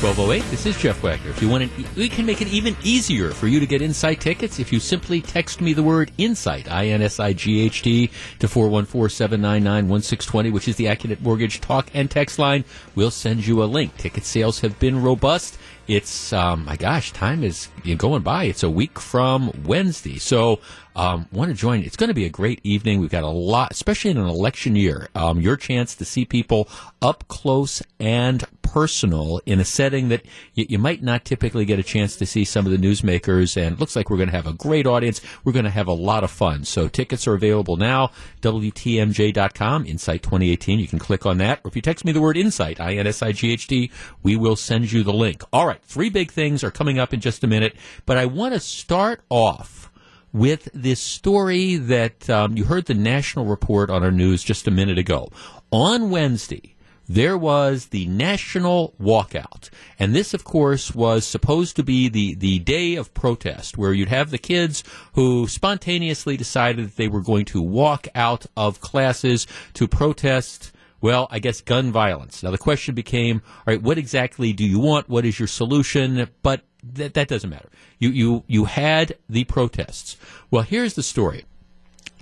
1208. This is Jeff Wagner. If you want it, we can make it even easier for you to get Insight tickets if you simply text me the word Insight, I-N-S-I-G-H-T, to 414-799-1620, which is the Accunet Mortgage talk and text line. We'll send you a link. Ticket sales have been robust. It's, um, my gosh, time is going by. It's a week from Wednesday. So, um, want to join? It's going to be a great evening. We've got a lot, especially in an election year. Um, your chance to see people up close and personal in a setting that you, you, might not typically get a chance to see some of the newsmakers. And it looks like we're going to have a great audience. We're going to have a lot of fun. So tickets are available now. WTMJ.com, Insight 2018. You can click on that. Or if you text me the word Insight, I-N-S-I-G-H-T, we will send you the link. All right. Three big things are coming up in just a minute. But I want to start off with this story that um, you heard the national report on our news just a minute ago. On Wednesday, there was the national walkout. And this, of course, was supposed to be the, the day of protest where you'd have the kids who spontaneously decided that they were going to walk out of classes to protest well, I guess gun violence. Now the question became, all right, what exactly do you want? What is your solution? But that, that doesn't matter. You, you, you had the protests. Well, here's the story.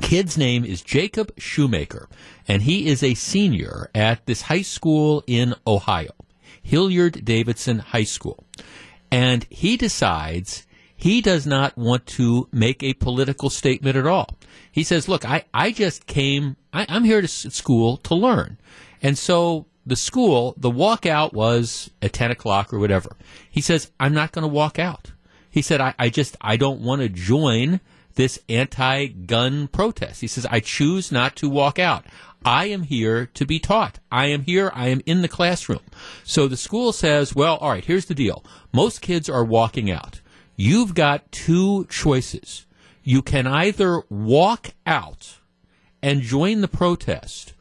Kid's name is Jacob Shoemaker, and he is a senior at this high school in Ohio, Hilliard Davidson High School. And he decides he does not want to make a political statement at all. He says, look, I, I just came, I, I'm here to school to learn. And so the school, the walkout was at 10 o'clock or whatever. He says, I'm not going to walk out. He said, I, I just, I don't want to join this anti gun protest. He says, I choose not to walk out. I am here to be taught. I am here. I am in the classroom. So the school says, well, all right, here's the deal. Most kids are walking out. You've got two choices. You can either walk out and join the protest,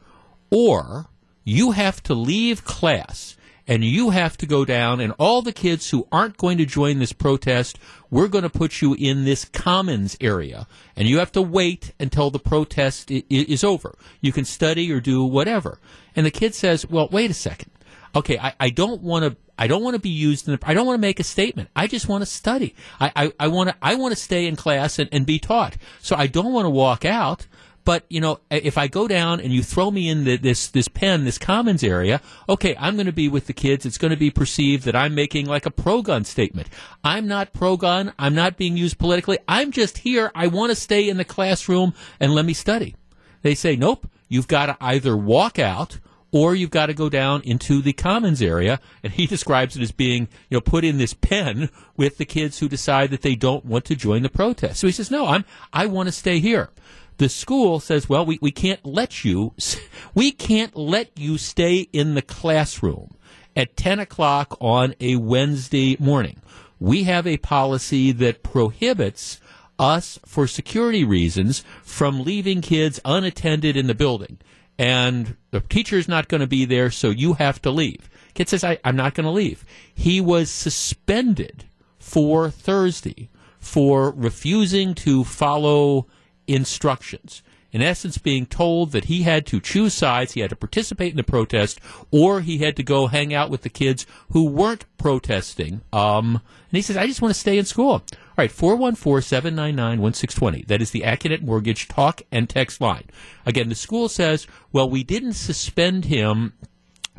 or you have to leave class and you have to go down and all the kids who aren't going to join this protest we're going to put you in this commons area and you have to wait until the protest is over you can study or do whatever and the kid says well wait a second okay i, I don't want to I don't want to be used in the, I don't want to make a statement. I just want to study. I, I, I want to, I want to stay in class and, and be taught. So I don't want to walk out. But you know, if I go down and you throw me in the, this this pen, this commons area, okay, I'm going to be with the kids. It's going to be perceived that I'm making like a pro gun statement. I'm not pro gun. I'm not being used politically. I'm just here. I want to stay in the classroom and let me study. They say, nope. You've got to either walk out or you've got to go down into the commons area. And he describes it as being, you know, put in this pen with the kids who decide that they don't want to join the protest. So he says, no, I'm, I want to stay here the school says, well, we, we can't let you, we can't let you stay in the classroom at 10 o'clock on a Wednesday morning. We have a policy that prohibits us, for security reasons, from leaving kids unattended in the building. And the teacher's not going to be there, so you have to leave. Kid says, I, I'm not going to leave. He was suspended for Thursday for refusing to follow instructions. In essence, being told that he had to choose sides, he had to participate in the protest, or he had to go hang out with the kids who weren't protesting. Um, and he says, I just want to stay in school. All right, 414 799 1620. That is the Accunet Mortgage talk and text line. Again, the school says, well, we didn't suspend him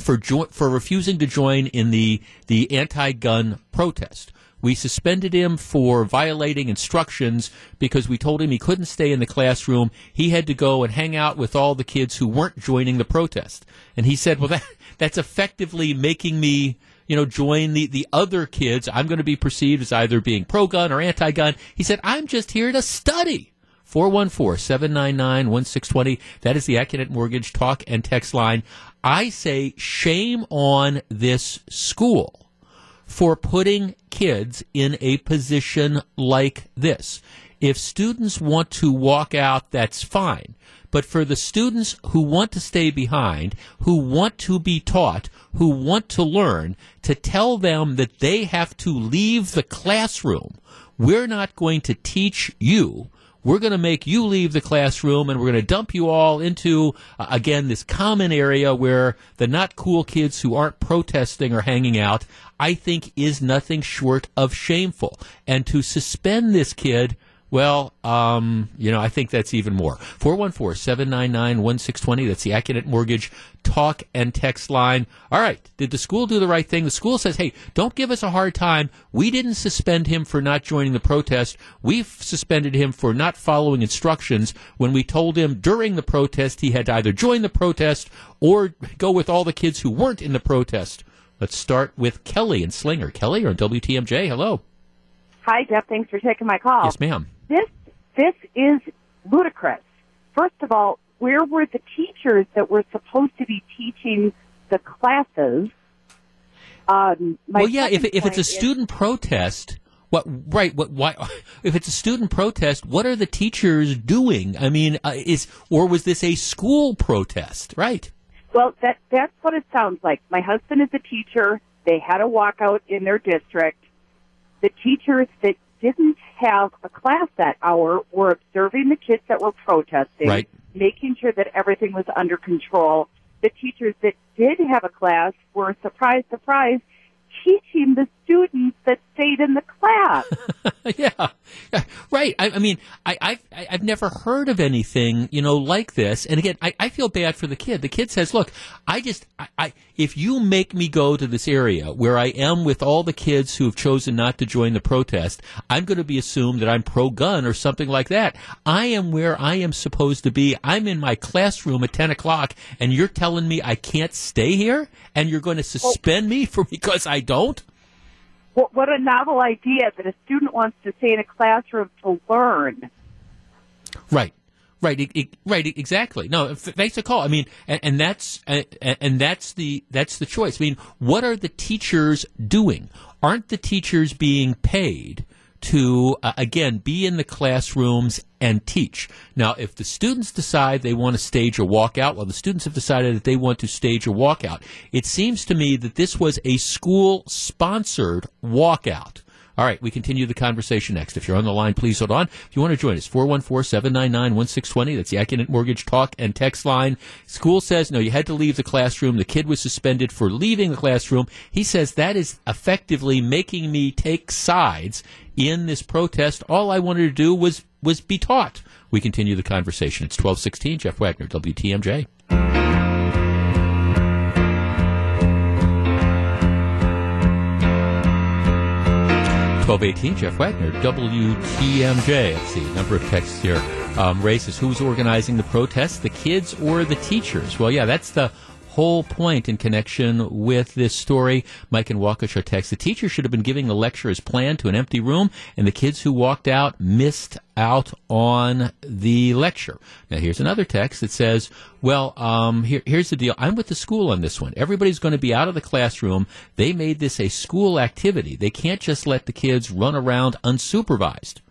for jo- for refusing to join in the the anti-gun protest. We suspended him for violating instructions because we told him he couldn't stay in the classroom. He had to go and hang out with all the kids who weren't joining the protest. And he said, well, that, that's effectively making me, you know, join the, the other kids. I'm going to be perceived as either being pro gun or anti gun. He said, I'm just here to study. 414 799 1620. That is the Accunet Mortgage talk and text line. I say shame on this school for putting kids in a position like this. If students want to walk out, that's fine. But for the students who want to stay behind, who want to be taught, who want to learn, to tell them that they have to leave the classroom, we're not going to teach you we're going to make you leave the classroom and we're going to dump you all into, uh, again, this common area where the not cool kids who aren't protesting or hanging out, I think is nothing short of shameful. And to suspend this kid, well, um, you know, I think that's even more. 414-799-1620. That's the Accunet Mortgage talk and text line. All right. Did the school do the right thing? The school says, hey, don't give us a hard time. We didn't suspend him for not joining the protest. We suspended him for not following instructions when we told him during the protest he had to either join the protest or go with all the kids who weren't in the protest. Let's start with Kelly and Slinger. Kelly, or WTMJ. Hello. Hi, Jeff. Thanks for taking my call. Yes, ma'am. This this is ludicrous. First of all, where were the teachers that were supposed to be teaching the classes? Um, well, yeah. If if it's a student protest, what right? What why? If it's a student protest, what are the teachers doing? I mean, uh, is or was this a school protest? Right. Well, that that's what it sounds like. My husband is a teacher. They had a walkout in their district. The teachers that didn't have a class that hour were observing the kids that were protesting, right. making sure that everything was under control. The teachers that did have a class were surprised, surprise, teaching the students that stayed in the class. yeah. right. I, I mean, I, I've, I've never heard of anything, you know, like this. And again, I, I feel bad for the kid. The kid says, look, I just, I, I, if you make me go to this area where I am with all the kids who have chosen not to join the protest, I'm going to be assumed that I'm pro gun or something like that. I am where I am supposed to be. I'm in my classroom at 10 o'clock and you're telling me I can't stay here and you're going to suspend me for because I don't? What, what a novel idea that a student wants to stay in a classroom to learn. Right. Right, it, it, right, exactly. No, thanks for call. I mean, and, and that's and, and that's the that's the choice. I mean, what are the teachers doing? Aren't the teachers being paid to uh, again be in the classrooms and teach. Now, if the students decide they want to stage a walkout, well, the students have decided that they want to stage a walkout. It seems to me that this was a school sponsored walkout. All right, we continue the conversation next. If you're on the line, please hold on. If you want to join us, 414-799-1620. That's the Accunet Mortgage talk and text line. School says, no, you had to leave the classroom. The kid was suspended for leaving the classroom. He says that is effectively making me take sides in this protest. All I wanted to do was, was be taught. We continue the conversation. It's 1216. Jeff Wagner, WTMJ. 1218, Jeff Wagner, WTMJ. Let's see, number of texts here. Um, says, who's organizing the protests, the kids or the teachers? Well, yeah, that's the whole point in connection with this story. Mike and Waukesha text, the teacher should have been giving the lecture as planned to an empty room, and the kids who walked out missed out on the lecture. Now, here's another text that says, well, um, here, here's the deal. I'm with the school on this one. Everybody's going to be out of the classroom. They made this a school activity. They can't just let the kids run around unsupervised.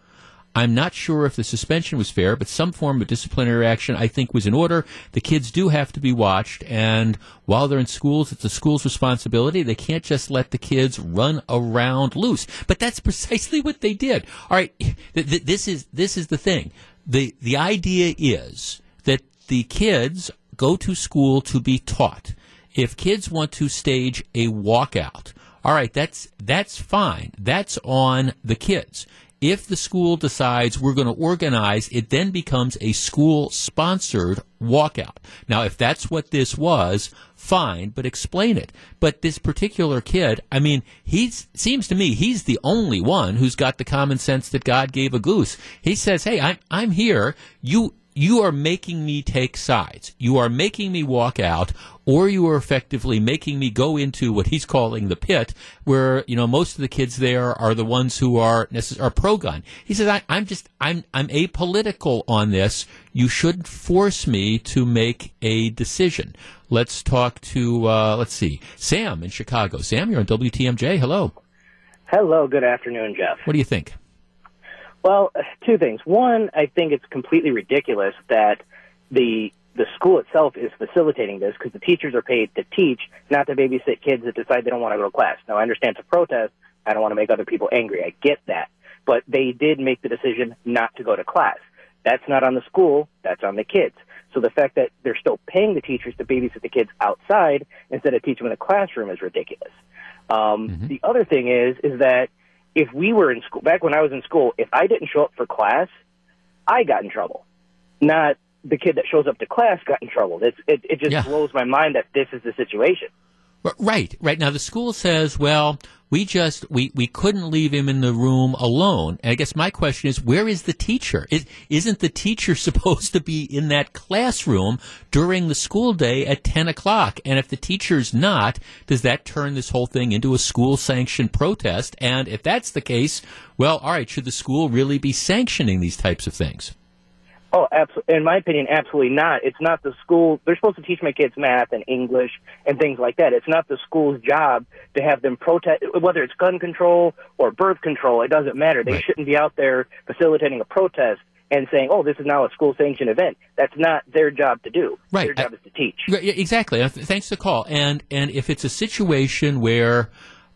I'm not sure if the suspension was fair, but some form of disciplinary action I think was in order. The kids do have to be watched, and while they're in schools, it's the school's responsibility. They can't just let the kids run around loose. But that's precisely what they did. All right, this is this is the thing. the The idea is that the kids go to school to be taught. If kids want to stage a walkout, all right, that's that's fine. That's on the kids. If the school decides we're going to organize, it then becomes a school sponsored walkout. Now, if that's what this was, fine, but explain it. But this particular kid, I mean, he seems to me he's the only one who's got the common sense that God gave a goose. He says, "Hey, I'm I'm here. You you are making me take sides. You are making me walk out, or you are effectively making me go into what he's calling the pit, where you know most of the kids there are the ones who are necess- are pro gun. He says, I, am just I'm I'm apolitical on this. You shouldn't force me to make a decision." Let's talk to uh, let's see, Sam in Chicago. Sam, you're on WTMJ. Hello. Hello. Good afternoon, Jeff. What do you think? Well, two things. One, I think it's completely ridiculous that the the school itself is facilitating this because the teachers are paid to teach, not to babysit kids that decide they don't want to go to class. Now, I understand it's a protest. I don't want to make other people angry. I get that. But they did make the decision not to go to class. That's not on the school, that's on the kids. So the fact that they're still paying the teachers to babysit the kids outside instead of teaching them in the classroom is ridiculous. Um, Mm-hmm. The other thing is, is that if we were in school, back when I was in school, if I didn't show up for class, I got in trouble. Not the kid that shows up to class got in trouble. It's, it, it just Yeah. blows my mind that this is the situation. Right, right. Now the school says, well, we just we, we couldn't leave him in the room alone. And I guess my question is, where is the teacher? Is, isn't the teacher supposed to be in that classroom during the school day at ten o'clock? And if the teacher's not, does that turn this whole thing into a school sanctioned protest? And if that's the case, well, all right, should the school really be sanctioning these types of things? Oh, absolutely. In my opinion, absolutely not. It's not the school. They're supposed to teach my kids math and English and things like that. It's not the school's job to have them protest, whether it's gun control or birth control. It doesn't matter. They Right. shouldn't be out there facilitating a protest and saying, "Oh, this is now a school sanctioned event." That's not their job to do. Right. Their job is to teach. Exactly. Thanks for the call. And and if it's a situation where,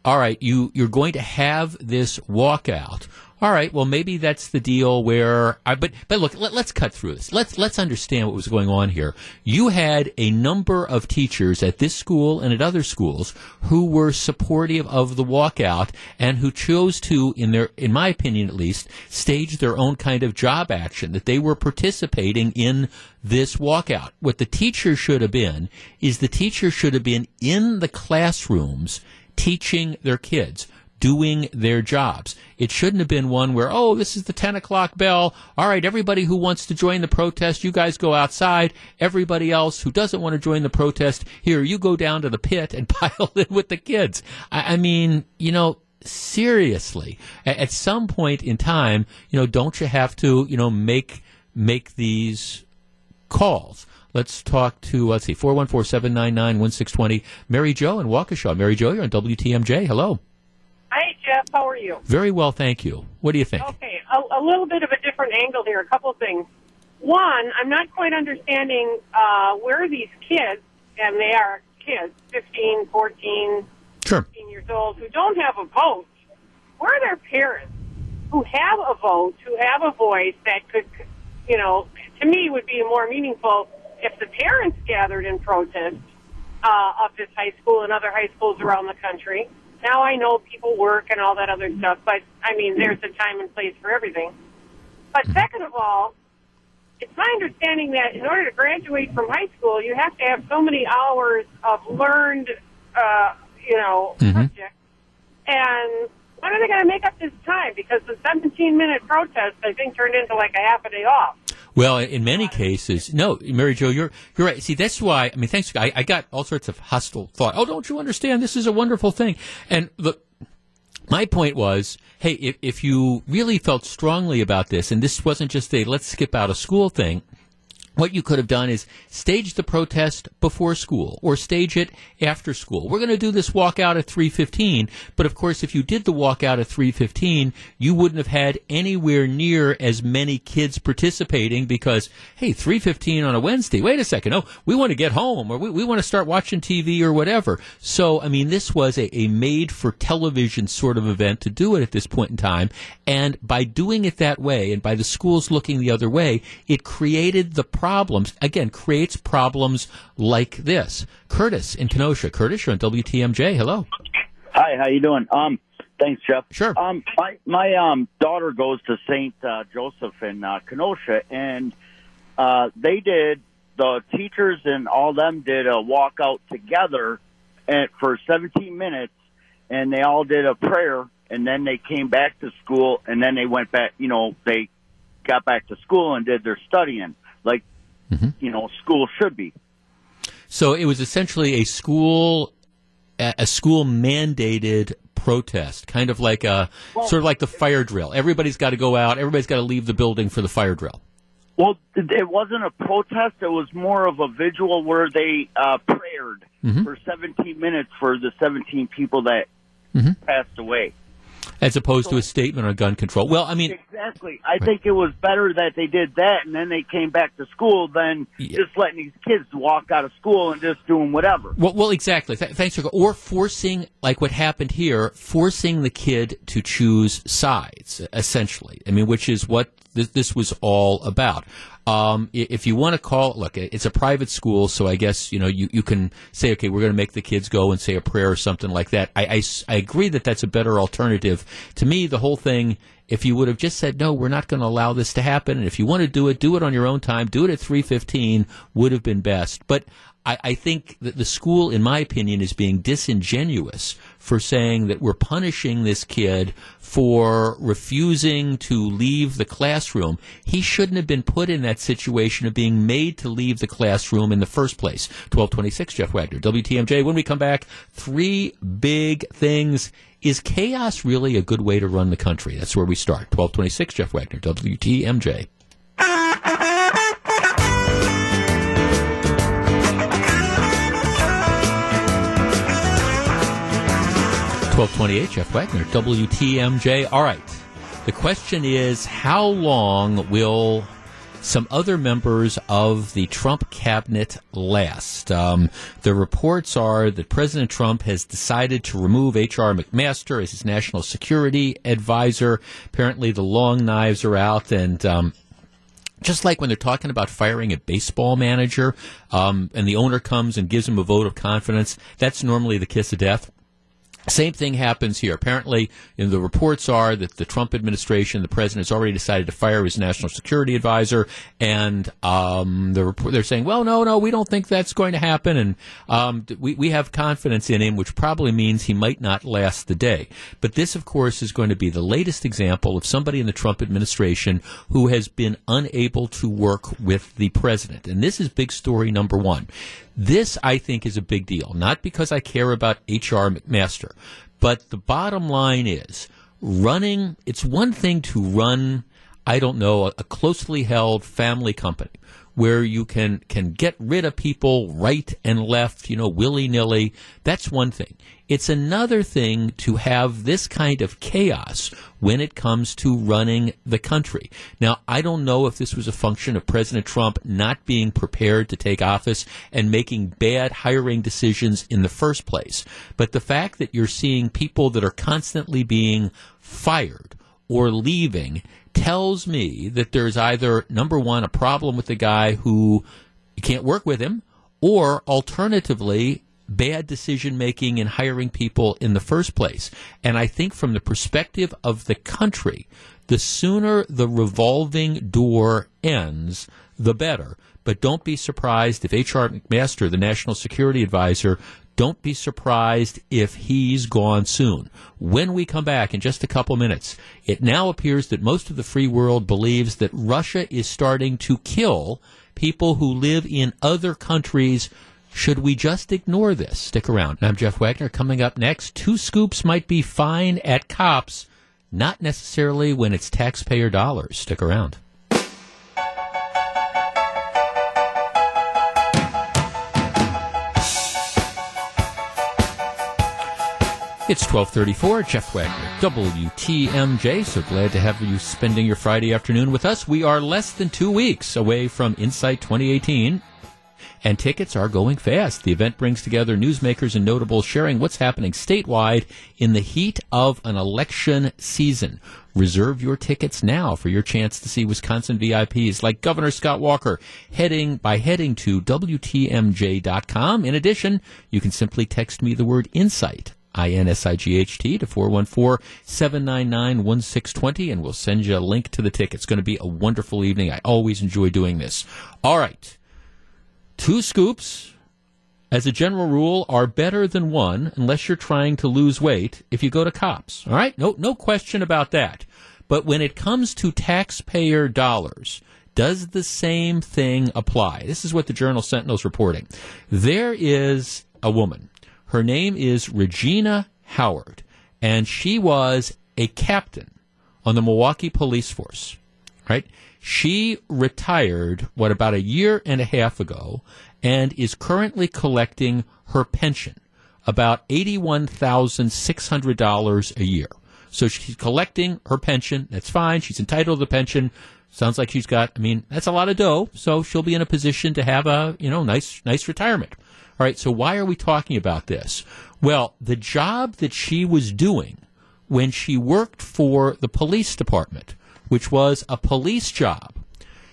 all right, you you're going to have this walkout. All right, well maybe that's the deal where. I, but but look, let, let's cut through this. Let's let's understand what was going on here. You had a number of teachers at this school and at other schools who were supportive of the walkout and who chose to, in their, in my opinion at least, stage their own kind of job action. That they were participating in this walkout. What the teacher should have been is the teacher should have been in the classrooms teaching their kids. Doing their jobs. It shouldn't have been one where, oh, this is the 10 o'clock bell. All right, everybody who wants to join the protest, you guys go outside. Everybody else who doesn't want to join the protest, here, you go down to the pit and pile in with the kids. I, I mean, you know, seriously, at, at some point in time, you know, don't you have to, you know, make, make these calls. Let's talk to, let's see, 414-799-1620. Mary Jo in Waukesha. Mary Jo, you're on WTMJ. Hello. Jeff. How are you? Very well, thank you. What do you think? Okay, a, a little bit of a different angle here. A couple of things. One, I'm not quite understanding uh, where these kids, and they are kids, 15, 14, Sure. 15 years old, who don't have a vote, where are their parents who have a vote, who have a voice that could, you know, to me would be more meaningful if the parents gathered in protest uh, of this high school and other high schools around the country. Now I know people work and all that other stuff, but I mean, there's a time and place for everything. But second of all, it's my understanding that in order to graduate from high school, you have to have so many hours of learned, uh, you know, subject. And when are they going to make up this time? Because the 17 minute protest, I think, turned into like a half a day off. Well, in many cases, no, Mary Jo, you're you're right. See, that's why. I mean, thanks. I, I got all sorts of hostile thought. Oh, don't you understand? This is a wonderful thing. And look, my point was, hey, if if you really felt strongly about this, and this wasn't just a let's skip out of school thing. What you could have done is stage the protest before school or stage it after school. We're going to do this walkout at 3:15, but of course if you did the walkout at 3:15, you wouldn't have had anywhere near as many kids participating because hey, 3:15 on a Wednesday. Wait a second. Oh, we want to get home or we, we want to start watching TV or whatever. So, I mean, this was a, a made for television sort of event to do it at this point in time, and by doing it that way and by the schools looking the other way, it created the problems, again, creates problems like this. Curtis in Kenosha. Curtis, you're on WTMJ. Hello. Hi, how you doing? Um, thanks, Jeff. Sure. Um, my my um daughter goes to Saint uh, Joseph in uh, Kenosha, and uh, they did the teachers and all them did a walkout together, and for 17 minutes, and they all did a prayer, and then they came back to school, and then they went back. You know, they got back to school and did their studying, like you know, school should be. So it was essentially a school, a school mandated protest, kind of like a sort of like the fire drill. Everybody's got to go out. Everybody's got to leave the building for the fire drill. Well, it wasn't a protest. It was more of a vigil where they uh, prayed Mm-hmm. for 17 minutes for the 17 people that Mm-hmm. passed away. As opposed to a statement on gun control. Well, I mean, Exactly. I think it was better that they did that and then they came back to school than Yeah. just letting these kids walk out of school and just doing whatever. well, well exactly. Th- thanks for or forcing like what happened here, forcing the kid to choose sides. Essentially, I mean, which is what this, this was all about. Um, if you want to call it, look, it's a private school, so I guess you know you, you can say, okay, we're going to make the kids go and say a prayer or something like that. I, I, I agree that that's a better alternative. To me, the whole thing if you would have just said no we're not going to allow this to happen and if you want to do it do it on your own time do it at 3.15 would have been best but I, I think that the school, in my opinion, is being disingenuous for saying that we're punishing this kid for refusing to leave the classroom. He shouldn't have been put in that situation of being made to leave the classroom in the first place. 1226, Jeff Wagner, WTMJ. When we come back, three big things. Is chaos really a good way to run the country? That's where we start. 1226, Jeff Wagner, WTMJ. 1228, Jeff Wagner, WTMJ. All right. The question is how long will some other members of the Trump cabinet last? Um, the reports are that President Trump has decided to remove H.R. McMaster as his national security advisor. Apparently, the long knives are out and. Um, just like when they're talking about firing a baseball manager um, and the owner comes and gives him a vote of confidence, that's normally the kiss of death. Same thing happens here. Apparently, the reports are that the Trump administration, the president, has already decided to fire his national security advisor, and um, the report, they're saying, "Well, no, no, we don't think that's going to happen," and um, we we have confidence in him, which probably means he might not last the day. But this, of course, is going to be the latest example of somebody in the Trump administration who has been unable to work with the president, and this is big story number one. This, I think, is a big deal, not because I care about H.R. McMaster, but the bottom line is running, it's one thing to run, I don't know, a, closely held family company where you can can get rid of people right and left, you know, willy nilly. That's one thing. It's another thing to have this kind of chaos when it comes to running the country. Now, I don't know if this was a function of President Trump not being prepared to take office and making bad hiring decisions in the first place, but the fact that you're seeing people that are constantly being fired or leaving tells me that there's either number one a problem with the guy who you can't work with him, or alternatively bad decision making in hiring people in the first place. And I think from the perspective of the country, the sooner the revolving door ends, the better. But don't be surprised if H.R. McMaster, the National Security Advisor, don't be surprised if he's gone soon. When we come back in just a couple minutes, it now appears that most of the free world believes that Russia is starting to kill people who live in other countries. Should we just ignore this? Stick around. I'm Jeff Wagner. Coming up next, two scoops might be fine at Kopp's, not necessarily when it's taxpayer dollars. Stick around. It's 1234, Jeff Wagner, WTMJ. So glad to have you spending your Friday afternoon with us. We are less than two weeks away from Insight 2018, and tickets are going fast. The event brings together newsmakers and notables sharing what's happening statewide in the heat of an election season. Reserve your tickets now for your chance to see Wisconsin VIPs like Governor Scott Walker heading by heading to WTMJ.com. In addition, you can simply text me the word insight I-N-S-I-G-H-T to 414-799-1620 and we'll send you a link to the ticket. It's going to be a wonderful evening. I always enjoy doing this. All right. Two scoops, as a general rule, are better than one unless you're trying to lose weight if you go to Kopp's. All right? No, no question about that. But when it comes to taxpayer dollars, does the same thing apply? This is what the Journal Sentinel is reporting. There is a woman her name is Regina Howard, and she was a captain on the Milwaukee police force, right? She retired, what, about a year and a half ago, and is currently collecting her pension, about $81,600 a year. So she's collecting her pension. That's fine. She's entitled to the pension. Sounds like she's got, I mean, that's a lot of dough. So she'll be in a position to have a, you know, nice, nice retirement. All right, so why are we talking about this? Well, the job that she was doing when she worked for the police department which was a police job,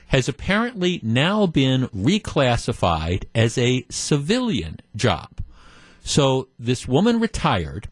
has apparently now been reclassified as a civilian job. So this woman retired,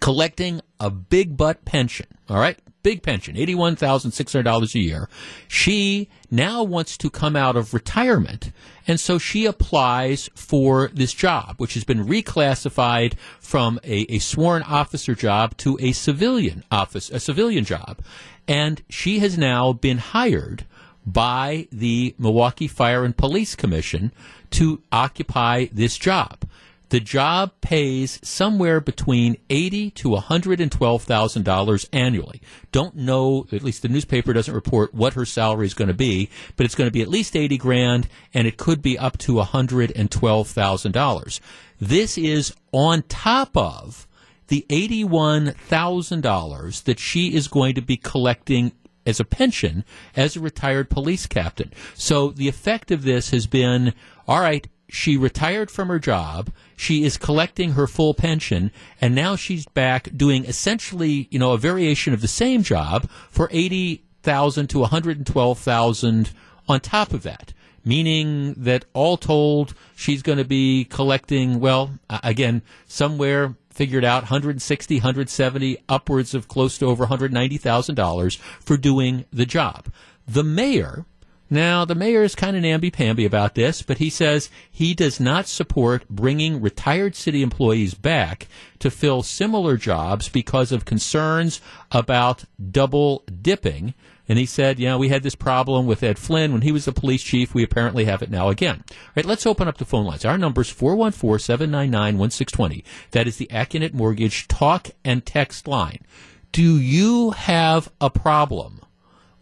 collecting a big butt pension. All right, big pension, eighty-one thousand six hundred dollars a year. She now wants to come out of retirement, and so she applies for this job, which has been reclassified from a, a sworn officer job to a civilian office, a civilian job, and she has now been hired by the Milwaukee Fire and Police Commission to occupy this job. The job pays somewhere between eighty to one hundred and twelve thousand dollars annually. Don't know, at least the newspaper doesn't report what her salary is going to be, but it's going to be at least eighty grand, and it could be up to one hundred and twelve thousand dollars. This is on top of the eighty-one thousand dollars that she is going to be collecting as a pension as a retired police captain. So the effect of this has been all right, she retired from her job. She is collecting her full pension, and now she's back doing essentially, you know, a variation of the same job for eighty thousand to one hundred and twelve thousand on top of that. Meaning that all told, she's going to be collecting, well, again, somewhere figured out 160, 170, upwards of close to over $190,000 for doing the job. The mayor, now, the mayor is kind of namby-pamby about this, but he says he does not support bringing retired city employees back to fill similar jobs because of concerns about double dipping. And he said, yeah, we had this problem with Ed Flynn when he was the police chief. We apparently have it now again. All right, let's open up the phone lines. Our number is 414-799-1620. That is the Accunet Mortgage talk and text line. Do you have a problem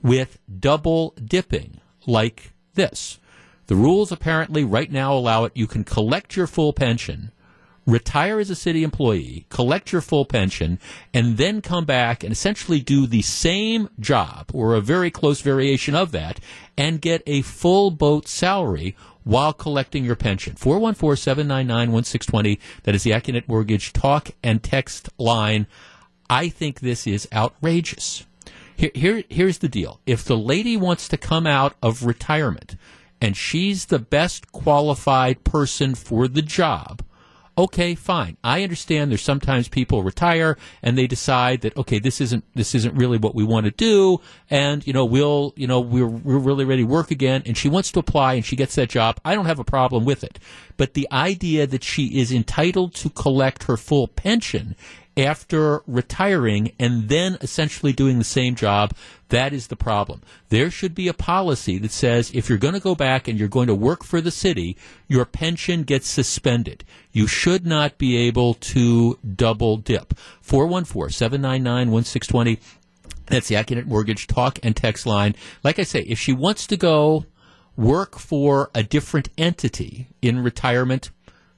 with double dipping? Like this. The rules apparently right now allow it. You can collect your full pension, retire as a city employee, collect your full pension, and then come back and essentially do the same job or a very close variation of that and get a full boat salary while collecting your pension. 414-799-1620. That is the Accunet Mortgage talk and text line. I think this is outrageous. Here, here, here's the deal. If the lady wants to come out of retirement and she's the best qualified person for the job, okay, fine. I understand there's sometimes people retire and they decide that okay, this isn't this isn't really what we want to do, and you know we'll you know we're we're really ready to work again. And she wants to apply and she gets that job. I don't have a problem with it, but the idea that she is entitled to collect her full pension after retiring and then essentially doing the same job, that is the problem. There should be a policy that says if you're going to go back and you're going to work for the city, your pension gets suspended. You should not be able to double dip. 414 799 1620. That's the Accunet Mortgage talk and text line. Like I say, if she wants to go work for a different entity in retirement,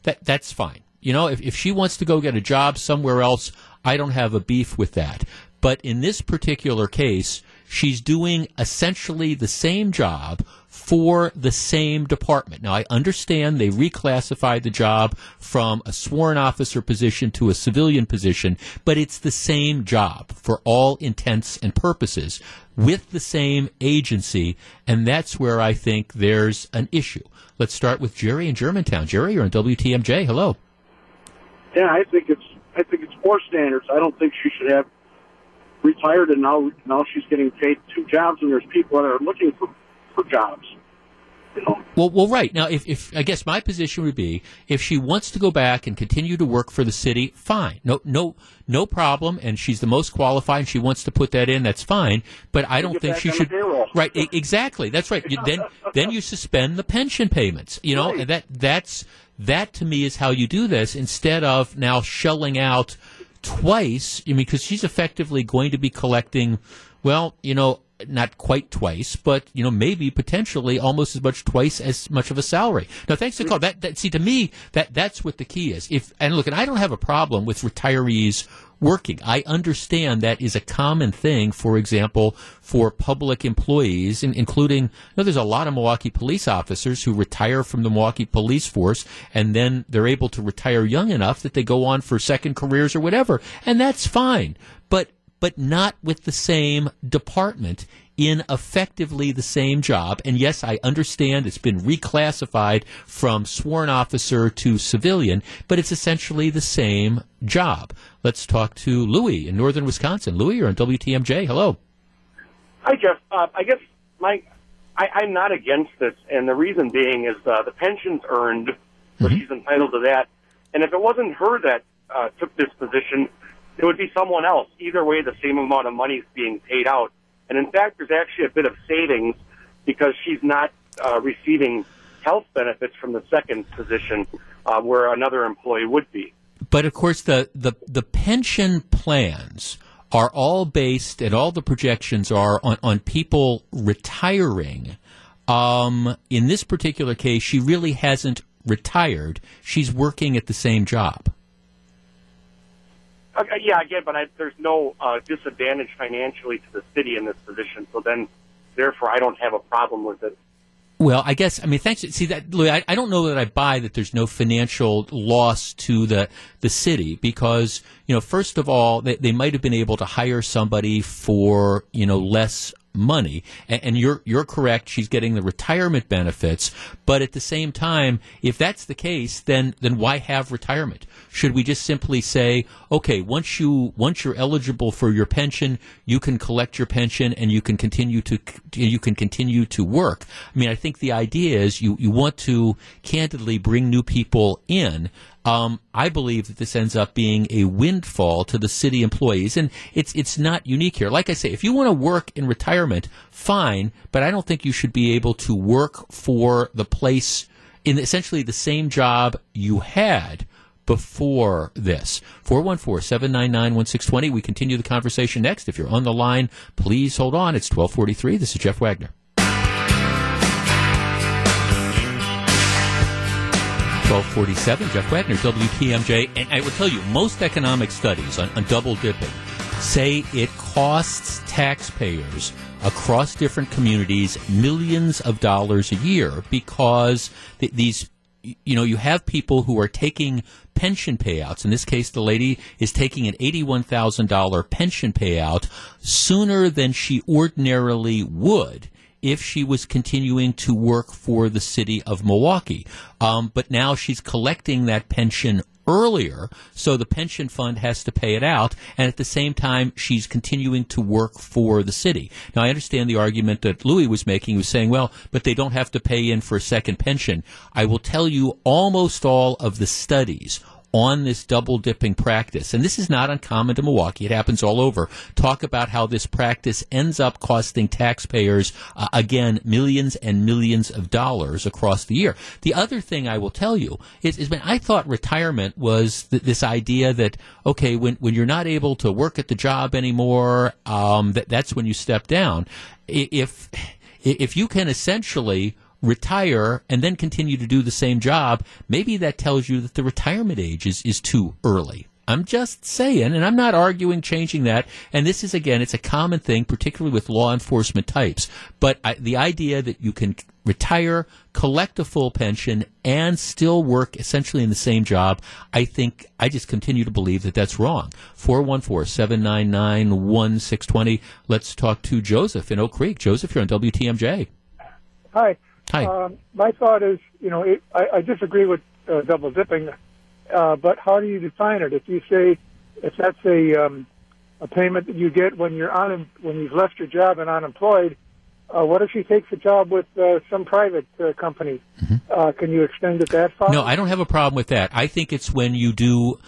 that that's fine. You know, if, if she wants to go get a job somewhere else, I don't have a beef with that. But in this particular case, she's doing essentially the same job for the same department. Now, I understand they reclassified the job from a sworn officer position to a civilian position, but it's the same job for all intents and purposes with the same agency, and that's where I think there's an issue. Let's start with Jerry in Germantown. Jerry, you're on WTMJ. Hello. Yeah, I think it's I think it's more standards. I don't think she should have retired and now now she's getting paid two jobs and there's people that are looking for for jobs. You know? Well, well, right now, if, if I guess my position would be, if she wants to go back and continue to work for the city, fine, no, no, no problem, and she's the most qualified, and she wants to put that in, that's fine. But I don't think she should. Right, exactly, that's right. You, then, then you suspend the pension payments. You know, Right. and that that's that to me is how you do this instead of now shelling out twice. I mean, because she's effectively going to be collecting, well, you know, not quite twice, but you know, maybe potentially almost as much twice as much of a salary. Now, thanks to call. That, that see to me that that's what the key is. If and look, and I don't have a problem with retirees working. I understand that is a common thing, for example, for public employees, in, including, you know, there's a lot of Milwaukee police officers who retire from the Milwaukee police force and then they're able to retire young enough that they go on for second careers or whatever. And that's fine. But but not with the same department in effectively the same job. And yes, I understand it's been reclassified from sworn officer to civilian, but it's essentially the same job. Let's talk to Louis in northern Wisconsin. Louis, you're on WTMJ. Hello. Hi, Jeff. Uh, I guess my I, I'm not against this, and the reason being is uh, the pension's earned, so Mhm. she's entitled to that. And if it wasn't her that uh, took this position, it would be someone else. Either way, the same amount of money is being paid out. And in fact, there's actually a bit of savings because she's not uh, receiving health benefits from the second position, uh, where another employee would be. But of course, the, the, the pension plans are all based, and all the projections are on, on people retiring. Um, in this particular case, she really hasn't retired. She's working at the same job. Okay, yeah, I get, but I, there's no uh, disadvantage financially to the city in this position. So then, therefore, I don't have a problem with it. Well, I guess I mean thanks. See that Louis, I, I don't know that I buy that there's no financial loss to the the city because you know first of all they, they might have been able to hire somebody for you know less money. And, and you're you're correct she's getting the retirement benefits. But at the same time if that's the case then then why have retirement? Should we just simply say okay once you once you're eligible for your pension you can collect your pension and you can continue to you can continue to work? I mean i think the idea is you you want to candidly bring new people in um, I believe that this ends up being a windfall to the city employees, and it's it's not unique here. Like I say, if you want to work in retirement, fine, but I don't think you should be able to work for the place in essentially the same job you had before this. 414-799-1620. We continue the conversation next. If you're on the line, please hold on. It's 1243. This is Jeff Wagner. 1247, Jeff Wagner, WTMJ. And I will tell you, most economic studies on, on double dipping say it costs taxpayers across different communities millions of dollars a year because th- these you know, you have people who are taking pension payouts. In this case, the lady is taking an $81,000 pension payout sooner than she ordinarily would if she was continuing to work for the city of Milwaukee. Um, but now she's collecting that pension earlier, so the pension fund has to pay it out, and at the same time, she's continuing to work for the city. Now, I understand the argument that Louis was making. He was saying, well, but they don't have to pay in for a second pension. I will tell you, almost all of the studies on this double dipping practice, and this is not uncommon to Milwaukee, it happens all over, talk about how this practice ends up costing taxpayers, uh, again, millions and millions of dollars across the year. The other thing I will tell you is, is I thought retirement was th- this idea that, okay, when, when you're not able to work at the job anymore, um, that, that's when you step down. If, if you can essentially retire and then continue to do the same job, maybe that tells you that the retirement age is, is too early. I'm just saying, and I'm not arguing changing that. And this is, again, it's a common thing, particularly with law enforcement types. But I, the idea that you can retire, collect a full pension, and still work essentially in the same job, I think, I just continue to believe that that's wrong. 414 799 1620. Let's talk to Joseph in Oak Creek. Joseph, you're on WTMJ. Hi. Hi. Um, my thought is, you know, it, I, I disagree with uh, double dipping, uh, but how do you define it? If you say if that's a um, a payment that you get when you're on when you've left your job and unemployed, uh, what if she takes a job with uh, some private uh, company? Uh, can you extend it that far? Mm-hmm. No, I don't have a problem with that. I think it's when you do.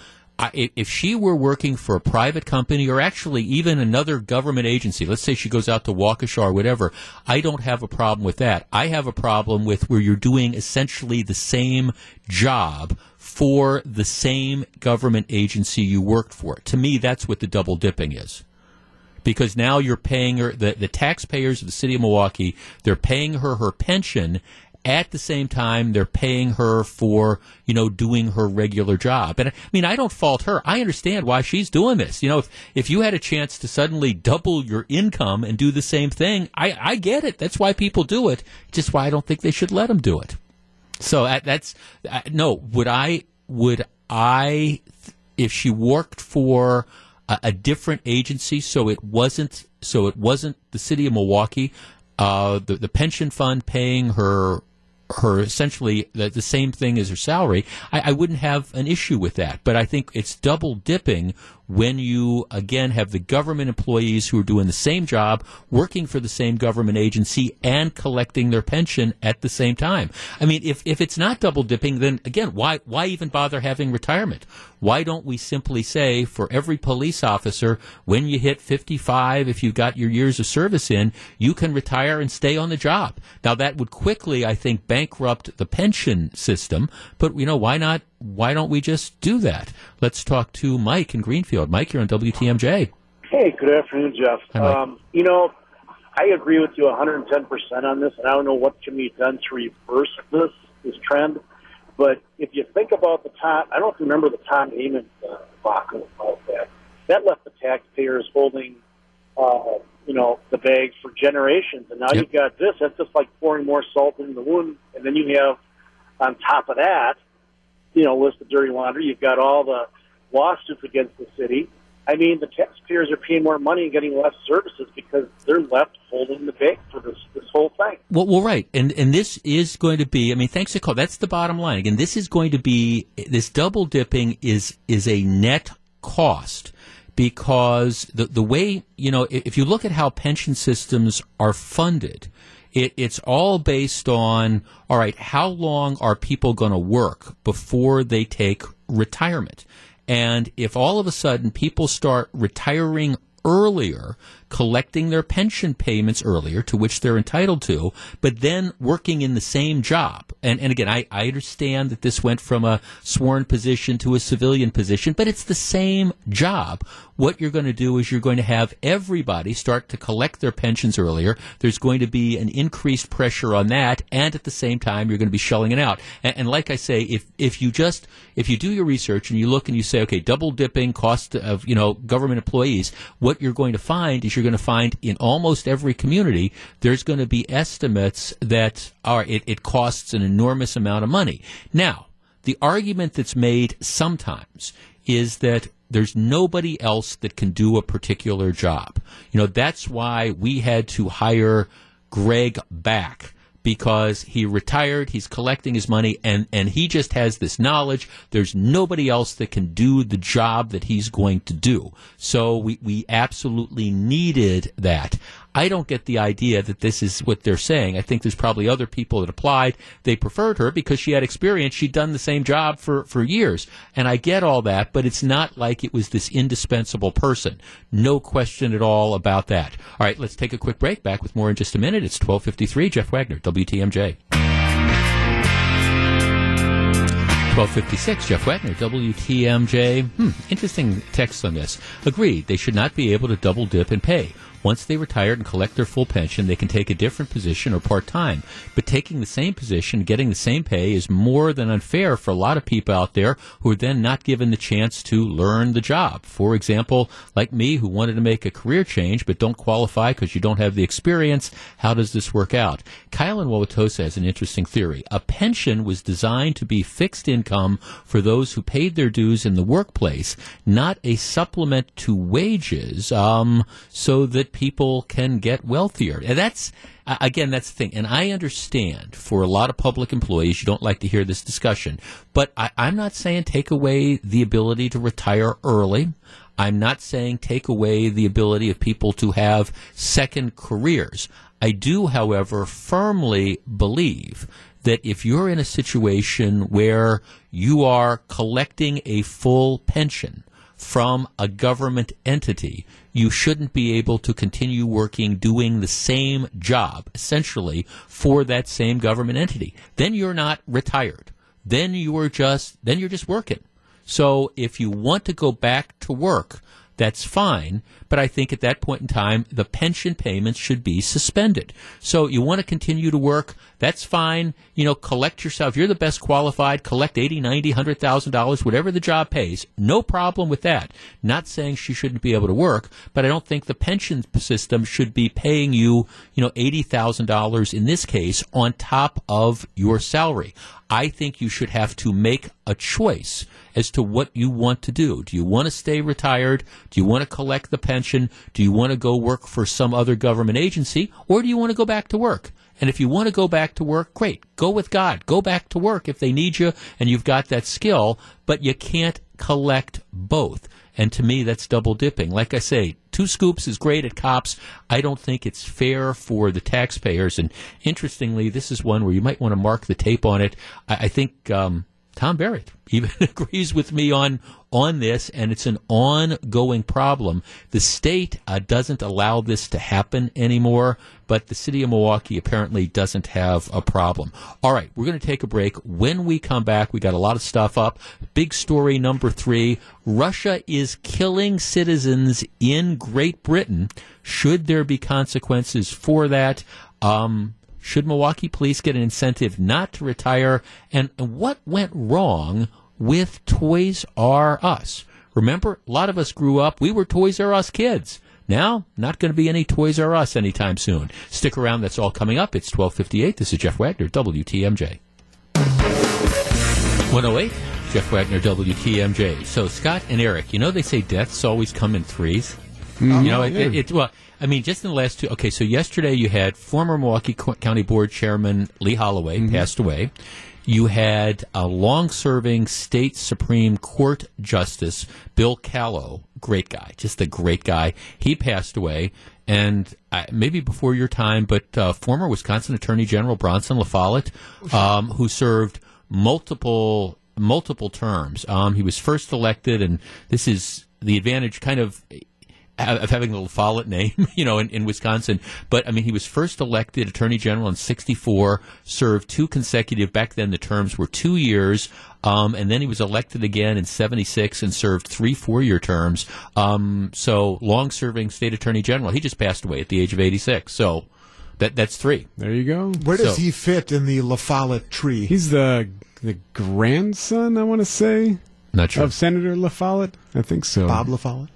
I- if she were working for a private company or actually even another government agency, let's say she goes out to Waukesha or whatever, I don't have a problem with that. I have a problem with where you're doing essentially the same job for the same government agency you worked for. To me, that's what the double dipping is because now you're paying her the, the taxpayers of the city of Milwaukee. They're paying her her pension. At the same time, they're paying her for you know doing her regular job. And I mean, I don't fault her. I understand why she's doing this. You know, if if you had a chance to suddenly double your income and do the same thing, I I get it. That's why people do it. Just why I don't think they should let them do it. So uh, that's uh, no. Would I? Would I? If she worked for a, different agency, so it wasn't so it wasn't the city of Milwaukee, uh, the the pension fund paying her her essentially the, the same thing as her salary, I, I wouldn't have an issue with that. But I think it's double dipping when you again have the government employees who are doing the same job, working for the same government agency, and collecting their pension at the same time. I mean, if, if it's not double dipping, then again, why why even bother having retirement? Why don't we simply say for every police officer, when you hit 55, if you got your years of service in, you can retire and stay on the job. Now that would quickly, I think, bankrupt the pension system. But you know, why not why don't we just do that? Let's talk to Mike in Greenfield. Mike, you're on WTMJ. Hey, good afternoon, Jeff. Hi. Um, you know, I agree with you 110% on this, and I don't know what can be done to reverse this this trend. But if you think about the Tom, I don't remember the Tom Heyman uh, debacle about that. That left the taxpayers holding, uh, you know, the bag for generations, and now Yep. you've got this. That's just like pouring more salt in the wound, and then you have on top of that, you know, list of dirty laundry. You've got all the lawsuits against the city. I mean, the taxpayers are paying more money and getting less services because they're left holding the bag for this this whole thing. Well, well, right, and and this is going to be. I mean, thanks to call. That's the bottom line. Again, this is going to be this double dipping is is a net cost because the the way you know if if you look at how pension systems are funded. It, it's all based on all right. How long are people going to work before they take retirement? And if all of a sudden people start retiring earlier, collecting their pension payments earlier, to which they're entitled to, but then working in the same job. And, and again, I, I understand that this went from a sworn position to a civilian position, but it's the same job. What you're going to do is you're going to have everybody start to collect their pensions earlier. There's going to be an increased pressure on that, and at the same time, you're going to be shelling it out. And, and like I say, if if you just if you do your research and you look and you say, okay, double dipping cost of you know government employees, what you're going to find is you're going to find in almost every community there's going to be estimates that are it, it costs an enormous amount of money. Now, the argument that's made sometimes is that there's nobody else that can do a particular job. You know, that's why we had to hire Greg back because he retired, he's collecting his money, and, and he just has this knowledge. There's nobody else that can do the job that he's going to do. So we, we absolutely needed that. I don't get the idea that this is what they're saying. I think there's probably other people that applied. They preferred her because she had experience. She'd done the same job for, for years. And I get all that, but it's not like it was this indispensable person. No question at all about that. All right, let's take a quick break. Back with more in just a minute. It's 1253. Jeff Wagner, WTMJ. 1256, Jeff Wagner, WTMJ. Hmm, interesting text on this. Agreed, they should not be able to double dip and pay. Once they retire and collect their full pension, they can take a different position or part time. But taking the same position, getting the same pay, is more than unfair for a lot of people out there who are then not given the chance to learn the job. For example, like me, who wanted to make a career change but don't qualify because you don't have the experience. How does this work out? Kyle in Wauwatosa has an interesting theory. A pension was designed to be fixed income for those who paid their dues in the workplace, not a supplement to wages, um, so that people can get wealthier. And that's, again, that's the thing. And I understand for a lot of public employees, you don't like to hear this discussion, but I, I'm not saying take away the ability to retire early. I'm not saying take away the ability of people to have second careers. I do, however, firmly believe that if you're in a situation where you are collecting a full pension from a government entity, you shouldn't be able to continue working doing the same job, essentially, for that same government entity. Then you're not retired. Then you are just, then you're just working. So if you want to go back to work, that's fine. But I think at that point in time, the pension payments should be suspended. So you want to continue to work, that's fine. You know, collect yourself. You're the best qualified. Collect eighty, ninety, hundred thousand dollars, whatever the job pays. No problem with that. Not saying she shouldn't be able to work, but I don't think the pension system should be paying you, you know, eighty thousand dollars in this case on top of your salary. I think you should have to make a choice as to what you want to do. Do you want to stay retired? Do you want to collect the pension? Do you want to go work for some other government agency? Or do you want to go back to work? And if you want to go back to work, great. Go with God. Go back to work if they need you and you've got that skill, but you can't collect both. And to me, that's double dipping. Like I say, two scoops is great at Kopp's. I don't think it's fair for the taxpayers. And interestingly, this is one where you might want to mark the tape on it. I, I think um, Tom Barrett even agrees with me on on this, and it's an ongoing problem. The state uh, doesn't allow this to happen anymore, but the city of Milwaukee apparently doesn't have a problem. All right, we're going to take a break. When we come back, we got a lot of stuff up. Big story number three: Russia is killing citizens in Great Britain. Should there be consequences for that? Um, should Milwaukee police get an incentive not to retire? And what went wrong with Toys R Us? Remember, a lot of us grew up, we were Toys R Us kids. Now, not going to be any Toys R Us anytime soon. Stick around, that's all coming up. It's 1258. This is Jeff Wagner, WTMJ. 108, Jeff Wagner, WTMJ. So, Scott and Eric, you know they say deaths always come in threes? Mm-hmm. You know, it, it, it, well, I mean, just in the last two. Okay, so yesterday you had former Milwaukee County Board Chairman Lee Holloway passed away. You had a long-serving state Supreme Court Justice Bill Callow, great guy, just a great guy. He passed away, and uh, maybe before your time, but uh, former Wisconsin Attorney General Bronson La Follette, um, who served multiple multiple terms. Um, he was first elected, and this is the advantage, kind of of having the Follette name, you know, in, in Wisconsin. But I mean, he was first elected Attorney General in '64, served two consecutive. Back then, the terms were two years, um, and then he was elected again in '76 and served three four-year terms. Um, so, long-serving state Attorney General. He just passed away at the age of 86. So. That, that's three. There you go. Where does So- he fit in the La Follette tree? He's the the grandson, I want to say, Not sure. of Senator La Follette. I think so. Bob La Follette?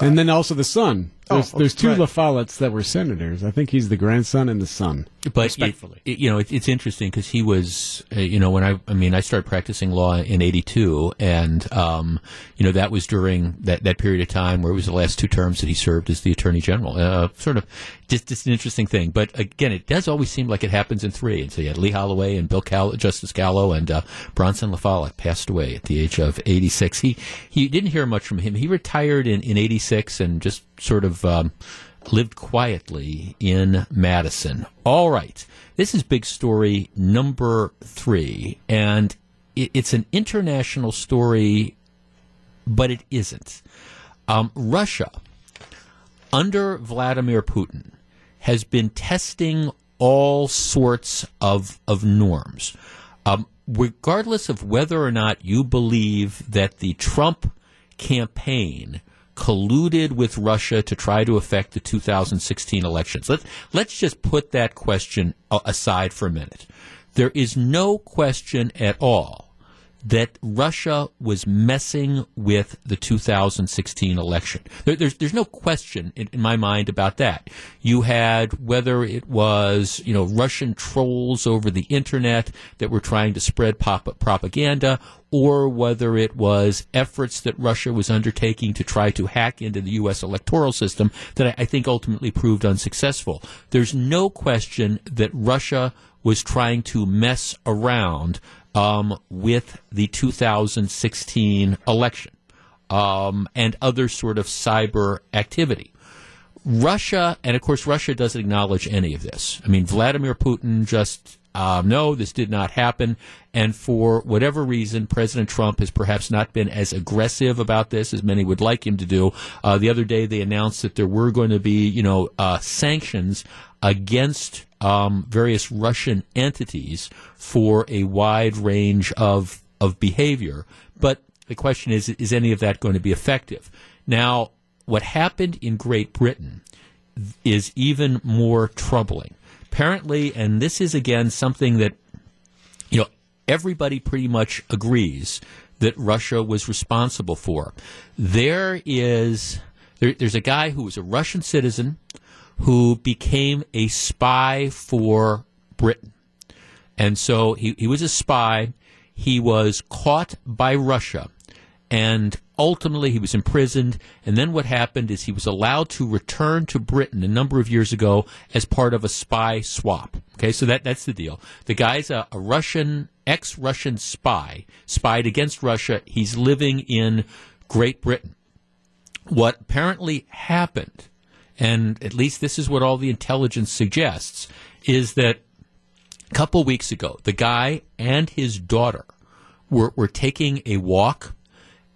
And then also the son. There's, Oh, there's two right. La Follettes that were senators. I think he's the grandson and the son. but respectfully. it, it- you know, it, it's interesting because he was, uh, you know, when I, I mean, I started practicing law in '82, and um, you know, that was during that, that period of time where it was the last two terms that he served as the attorney general. Uh, sort of, just, just an interesting thing. But again, it does always seem like it happens in three. And so you had Lee Holloway and Bill Cal- Justice Callow and uh, Bronson La Follette passed away at the age of 86. He he didn't hear much from him. He retired in in '86 and just sort of. Um, lived quietly in Madison. All right. This is big story number three, and it, it's an international story, but it isn't. Um, Russia, under Vladimir Putin, has been testing all sorts of, of norms. Um, regardless of whether or not you believe that the Trump campaign colluded with Russia to try to affect the 2016 elections. Let's, let's just put that question uh, aside for a minute. There is no question at all that Russia was messing with the 2016 election. There, there's there's no question in, in my mind about that. You had whether it was you know Russian trolls over the internet that were trying to spread pop- propaganda, or whether it was efforts that Russia was undertaking to try to hack into the U.S. electoral system that I, I think ultimately proved unsuccessful. There's no question that Russia was trying to mess around um, with the 2016 election um, and other sort of cyber activity. Russia, and of course, Russia doesn't acknowledge any of this. I mean, Vladimir Putin just, um, no, this did not happen. And for whatever reason, President Trump has perhaps not been as aggressive about this as many would like him to do. Uh, the other day, they announced that there were going to be, you know, uh, sanctions against um, various Russian entities for a wide range of of behavior. But the question is, is any of that going to be effective? Now, what happened in Great Britain is even more troubling. Apparently, and this is again something that you know everybody pretty much agrees that Russia was responsible for. There is there, there's a guy who was a Russian citizen who became a spy for Britain. And so he, he was a spy. he was caught by Russia and ultimately he was imprisoned. And then what happened is he was allowed to return to Britain a number of years ago as part of a spy swap. Okay, so that that's the deal. The guy's a, a Russian, ex-Russian spy, spied against Russia. He's living in Great Britain. What apparently happened, and at least this is what all the intelligence suggests, is that a couple weeks ago, the guy and his daughter were, were taking a walk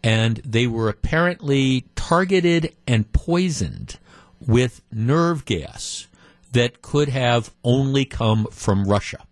and they were apparently targeted and poisoned with nerve gas that could have only come from Russia.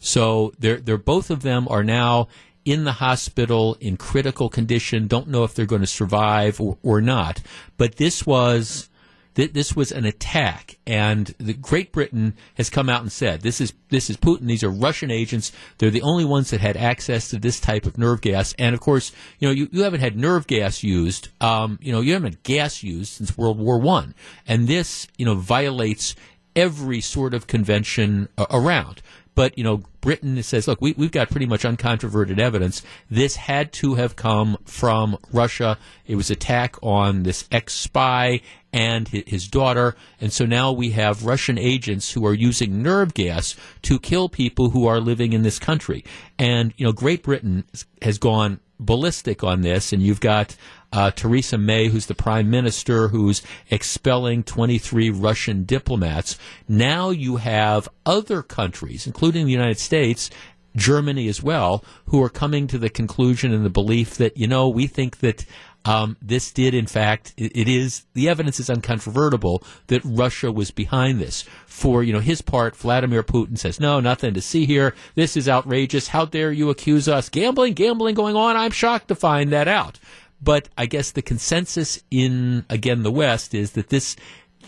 So they're, they're both of them are now in the hospital in critical condition. Don't know if they're going to survive or, or not. But this was th- this was an attack, and the Great Britain has come out and said this is this is Putin. These are Russian agents. They're the only ones that had access to this type of nerve gas. And of course, you know you, you haven't had nerve gas used. Um, you know you haven't had gas used since World War One, and this you know violates every sort of convention around. But, you know, Britain says, look, we, we've got pretty much uncontroverted evidence. This had to have come from Russia. It was attack on this ex spy and his daughter. And so now we have Russian agents who are using nerve gas to kill people who are living in this country. And, you know, Great Britain has gone ballistic on this, and you've got uh, Theresa May, who's the prime minister, who's expelling 23 Russian diplomats. Now you have other countries, including the United States, Germany as well, who are coming to the conclusion and the belief that, you know, we think that um, this did, in fact, it, is the evidence is uncontrovertible that Russia was behind this. For you know his part, Vladimir Putin says, "No, nothing to see here. This is outrageous. How dare you accuse us? Gambling, gambling going on. I'm shocked to find that out." But I guess the consensus in again the West is that this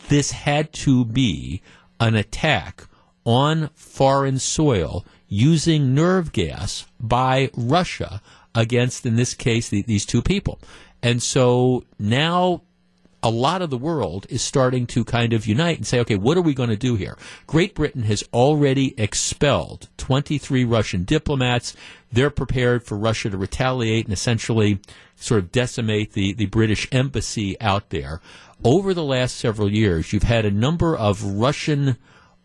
this had to be an attack on foreign soil using nerve gas by Russia against, in this case, the, these two people. And so now a lot of the world is starting to kind of unite and say, okay, what are we going to do here? Great Britain has already expelled 23 Russian diplomats. They're prepared for Russia to retaliate and essentially sort of decimate the, the British embassy out there. Over the last several years, you've had a number of Russian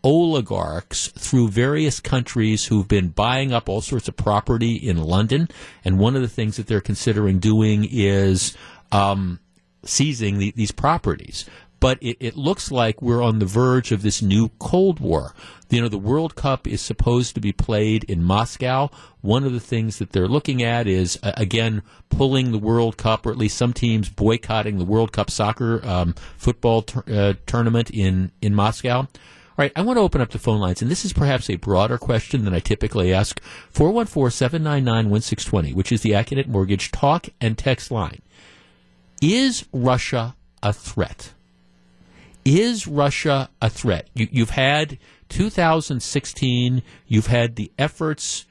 oligarchs through various countries who've been buying up all sorts of property in London. And one of the things that they're considering doing is um, seizing the, these properties. But it, it, looks like we're on the verge of this new Cold War. You know, the World Cup is supposed to be played in Moscow. One of the things that they're looking at is, uh, again, pulling the World Cup, or at least some teams boycotting the World Cup soccer um, football uh, tournament in, in Moscow. All right, I want to open up the phone lines, and this is perhaps a broader question than I typically ask. 414 799 1620, which is the Accunet Mortgage talk and text line. Is Russia a threat? Is Russia a threat? You, have had 2016, you've had the efforts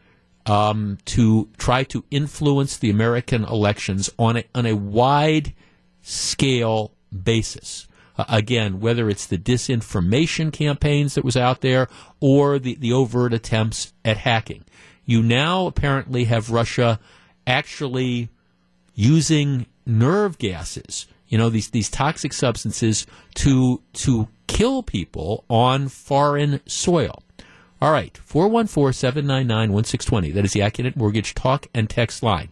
um, to try to influence the American elections on a, on a wide scale basis. Uh, again, whether it's the disinformation campaigns that was out there or the, the overt attempts at hacking. You now apparently have Russia actually using nerve gases, you know, these, these toxic substances to, to kill people on foreign soil. All right, 414 799 1620. That is the Accunet Mortgage talk and text line.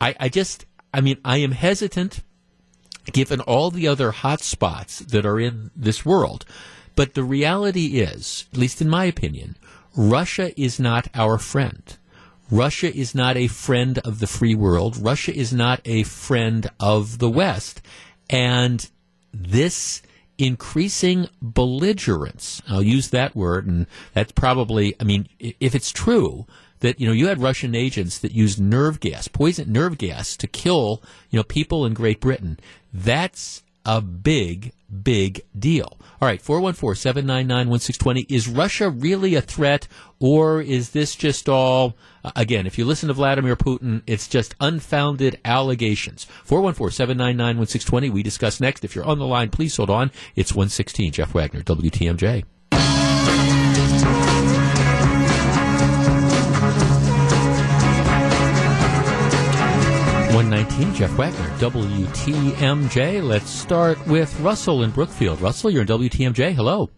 I, I just, I mean, I am hesitant given all the other hot spots that are in this world. But the reality is, at least in my opinion, Russia is not our friend. Russia is not a friend of the free world. Russia is not a friend of the West. And this increasing belligerence, I'll use that word, and that's probably, I mean, if it's true, that you know you had Russian agents that used nerve gas, poison nerve gas, to kill you know people in Great Britain. That's a big, big deal. All right, 414 799 1620. Is Russia really a threat, or is this just all, uh, again, if you listen to Vladimir Putin, it's just unfounded allegations? 414 799 1620. We discuss next. If you're on the line, please hold on. It's 116. Jeff Wagner, WTMJ. 119, Jeff Wagner, WTMJ. Let's start with Russell in Brookfield. Russell, you're in WTMJ. Hello.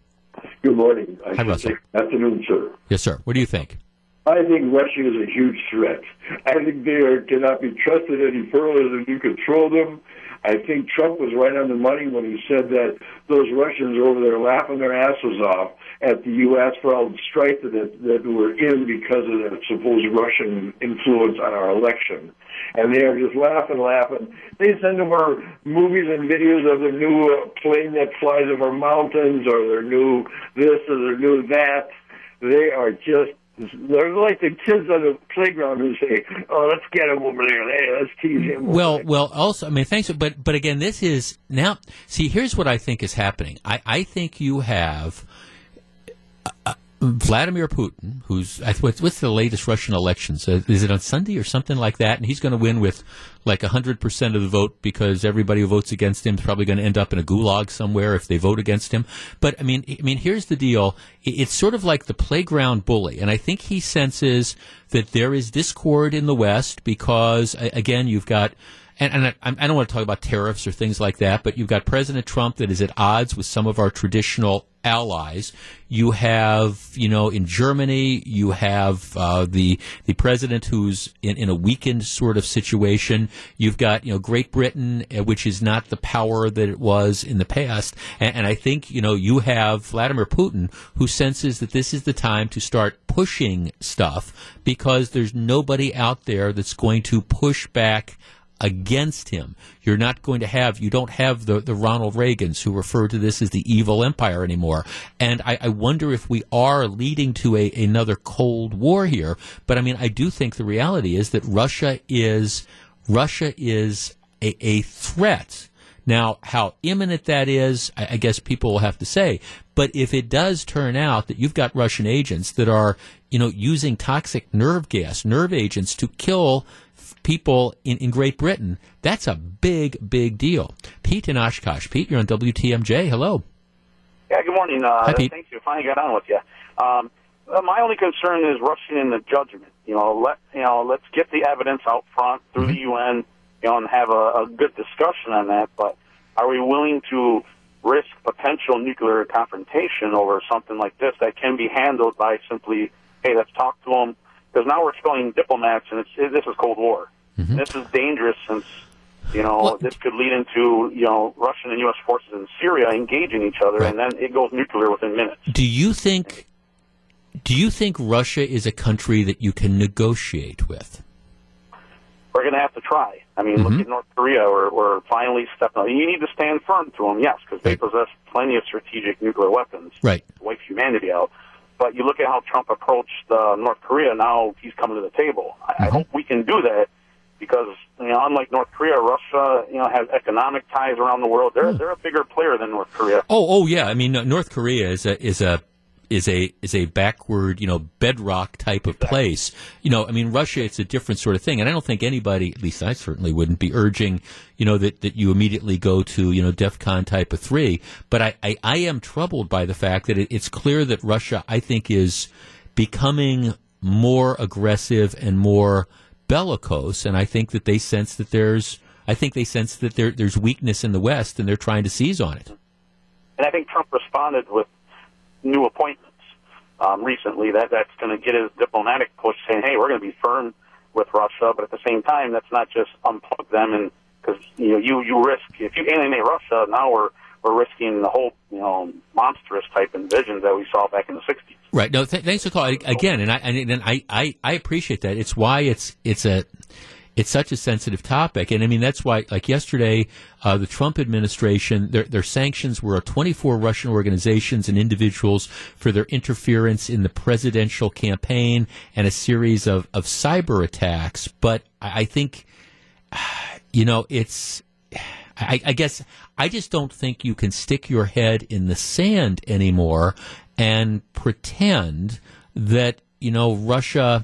Good morning. I Hi, Russell. Afternoon, sir. Yes, sir. What do you think? I think Russia is a huge threat. I think they are, cannot be trusted any further than you control them. I think Trump was right on the money when he said that those Russians over there laughing their asses off at the U.S. for all the strife that, that we're in because of the supposed Russian influence on our election. And they are just laughing, laughing. They send them our movies and videos of their new uh, plane that flies over mountains or their new this or their new that. They are just they're like the kids on the playground who say, "Oh, let's get him over there. Hey, let's tease him." Well, well, also, I mean, thanks, but but again, this is now. See, here's what I think is happening. I I think you have. Vladimir Putin, who's what's, the latest Russian elections? Is it on Sunday or something like that? And he's going to win with like hundred percent of the vote because everybody who votes against him is probably going to end up in a gulag somewhere if they vote against him. But I mean, I mean, here's the deal: it's sort of like the playground bully, and I think he senses that there is discord in the West because again, you've got and, and I, I don't want to talk about tariffs or things like that, but you've got President Trump that is at odds with some of our traditional allies. You have, you know, in Germany, you have uh, the the president who's in, in a weakened sort of situation. You've got, you know, Great Britain, uh, which is not the power that it was in the past. And, and I think, you know, you have Vladimir Putin who senses that this is the time to start pushing stuff because there's nobody out there that's going to push back against him. You're not going to have, you don't have the, the Ronald Reagans who refer to this as the evil empire anymore. And I, I wonder if we are leading to a, another Cold War here. But I mean, I do think the reality is that Russia is, Russia is a, a threat. Now, how imminent that is, I, I guess people will have to say. But if it does turn out that you've got Russian agents that are, you know, using toxic nerve gas, nerve agents to kill people in, in Great Britain, that's a big, big deal. Pete in Oshkosh. Pete, you're on WTMJ. Hello. Yeah, good morning. Uh, Hi, Pete. Thank you. Finally got on with you. Um, my only concern is rushing in the judgment. You know, let you know, let's get the evidence out front through the UN, you know, and have a, a good discussion on that. But are we willing to risk potential nuclear confrontation over something like this that can be handled by simply, hey, let's talk to them? Because now we're expelling diplomats, and it's this is Cold War. Mm-hmm. This is dangerous since you know this could lead into you know Russian and U.S. forces in Syria engaging each other, and then it goes nuclear within minutes. Do you think, do you think Russia is a country that you can negotiate with? We're going to have to try. I mean, look mm-hmm. at North Korea. We're, we're finally stepping up. You need to stand firm to them, yes, because they possess plenty of strategic nuclear weapons Right. to wipe humanity out. But you look at how Trump approached uh, North Korea. Now he's coming to the table. I, I hope we can do that because you know, unlike North Korea, Russia you know has economic ties around the world. They're they're a bigger player than North Korea. Oh, oh yeah. I mean, North Korea is a is a is a is a backward, you know, bedrock type of place. You know, I mean, Russia, it's a different sort of thing, and I don't think anybody, at least I certainly wouldn't be urging, you know, that that you immediately go to, you know, DEFCON type of three. But I I, I am troubled by the fact that it, it's clear that Russia, I think, is becoming more aggressive and more bellicose, and I think that they sense that there's. I think they sense that there, there's weakness in the West, and they're trying to seize on it. And I think Trump responded with new appointments um, recently. That that's going to get his diplomatic push, saying, "Hey, we're going to be firm with Russia," but at the same time, that's not just unplug them and because you know you you risk if you alienate Russia, now we're we're risking the whole you know monstrous type invasions that we saw back in the '60s. Right. No. Th- thanks for calling again, and I and, and I, I I appreciate that. It's why it's it's a it's such a sensitive topic, and I mean that's why. Like yesterday, uh, the Trump administration, their their sanctions were 24 Russian organizations and individuals for their interference in the presidential campaign and a series of of cyber attacks. But I, think, you know, it's. I, I guess I just don't think you can stick your head in the sand anymore and pretend that you know Russia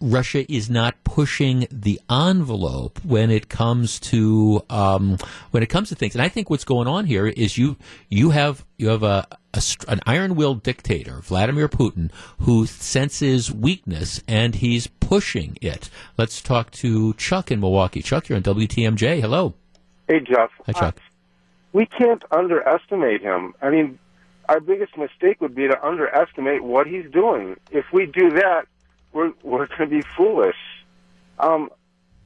Russia is not pushing the envelope when it comes to um, when it comes to things. And I think what's going on here is you you have you have a, a an iron-willed dictator, Vladimir Putin, who senses weakness and he's pushing it. Let's talk to Chuck in Milwaukee. Chuck, you're on WTMJ. Hello. Hey, Jeff. Hi, Chuck. we can't underestimate him. I mean, our biggest mistake would be to underestimate what he's doing. If we do that, we're we're going to be foolish. Um,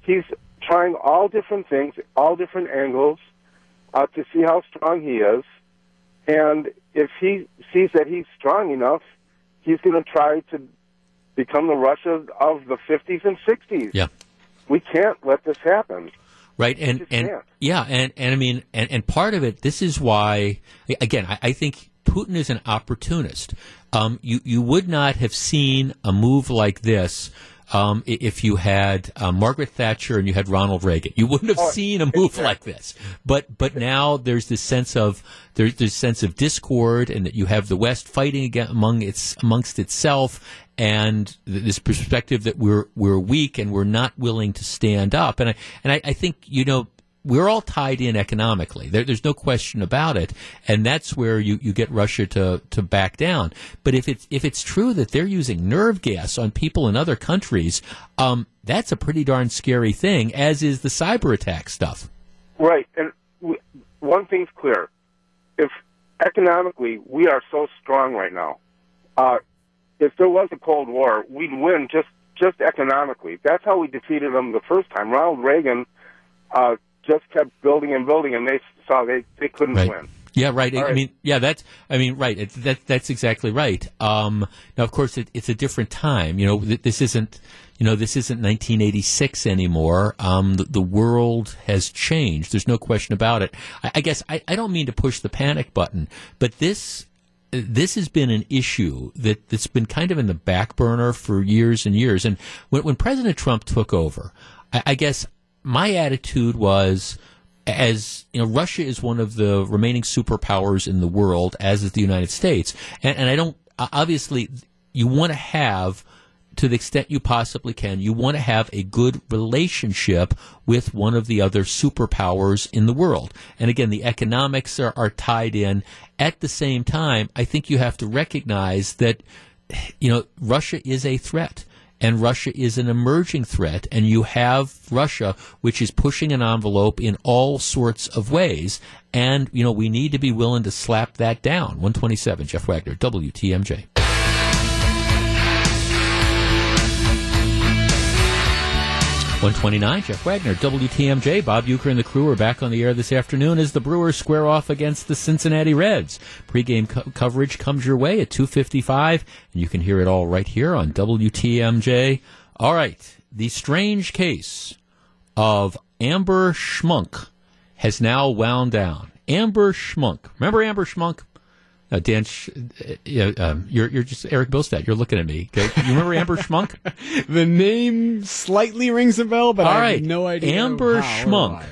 he's trying all different things, all different angles, uh, to see how strong he is. And if he sees that he's strong enough, he's going to try to become the Russia of the 50s and 60s. Yeah. We can't let this happen. Right, and and can't. yeah, and and I mean, and and part of it. This is why, again, I, I think Putin is an opportunist. Um, you you would not have seen a move like this. Um, if you had uh, Margaret Thatcher and you had Ronald Reagan, you wouldn't have Oh, seen a move like this. But but now there's this sense of there's this sense of discord, and that you have the West fighting again among its amongst itself, and th- this perspective that we're we're weak and we're not willing to stand up. And I and I, I think you know we're all tied in economically. There, there's no question about it, and that's where you, you get Russia to, to back down. But if it's if it's true that they're using nerve gas on people in other countries, um, that's a pretty darn scary thing. As is the cyber attack stuff. Right, and w- one thing's clear: if economically we are so strong right now, uh, if there was a Cold War, we'd win just just economically. That's how we defeated them the first time. Ronald Reagan uh, just kept building and building, and they saw they they couldn't Right. win. Yeah, right. I right. mean, yeah, that's. I mean, right. It, that that's exactly right. Um, now, of course, it, it's a different time. You know, th- this isn't. You know, this isn't 1986 anymore. Um, the, the world has changed. There's no question about it. I, I guess I, I don't mean to push the panic button, but this this has been an issue that, that's been kind of in the back burner for years and years. And when, when President Trump took over, I, I guess my attitude was as you know, Russia is one of the remaining superpowers in the world, as is the United States, and, and I don't obviously you want to have to the extent you possibly can, you want to have a good relationship with one of the other superpowers in the world. And again, the economics are, are tied in. At the same time, I think you have to recognize that, you know, Russia is a threat. And Russia is an emerging threat, and you have Russia, which is pushing an envelope in all sorts of ways. And, you know, we need to be willing to slap that down. 127, Jeff Wagner, WTMJ. 129, Jeff Wagner, WTMJ. Bob Uecker and the crew are back on the air this afternoon as the Brewers square off against the Cincinnati Reds. Pre-game co- coverage comes your way at 2.55, and you can hear it all right here on WTMJ. All right, the strange case of Amber Schmunk has now wound down. Amber Schmunk. Remember Amber Schmunk? Uh, Dan, Sh- uh, um, you're you're just Eric Bilstead. You're looking at me. Okay? You remember Amber Schmunk? the name slightly rings a bell, but All I right. have no idea. Amber Schmunk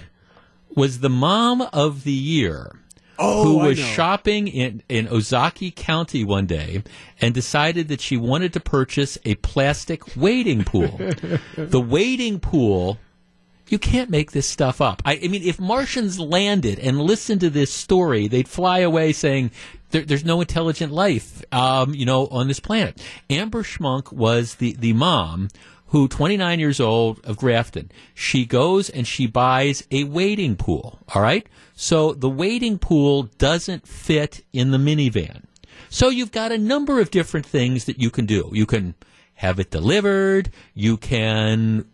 was the mom of the year. Oh, who was shopping in, in Ozaukee County one day and decided that she wanted to purchase a plastic wading pool. the wading pool you can't make this stuff up. I, I mean, if Martians landed and listened to this story, they'd fly away saying there, there's no intelligent life, um, you know, on this planet. Amber Schmunk was the, the mom who, 29 years old of Grafton, she goes and she buys a wading pool. All right. So the wading pool doesn't fit in the minivan. So you've got a number of different things that you can do. You can have it delivered. You can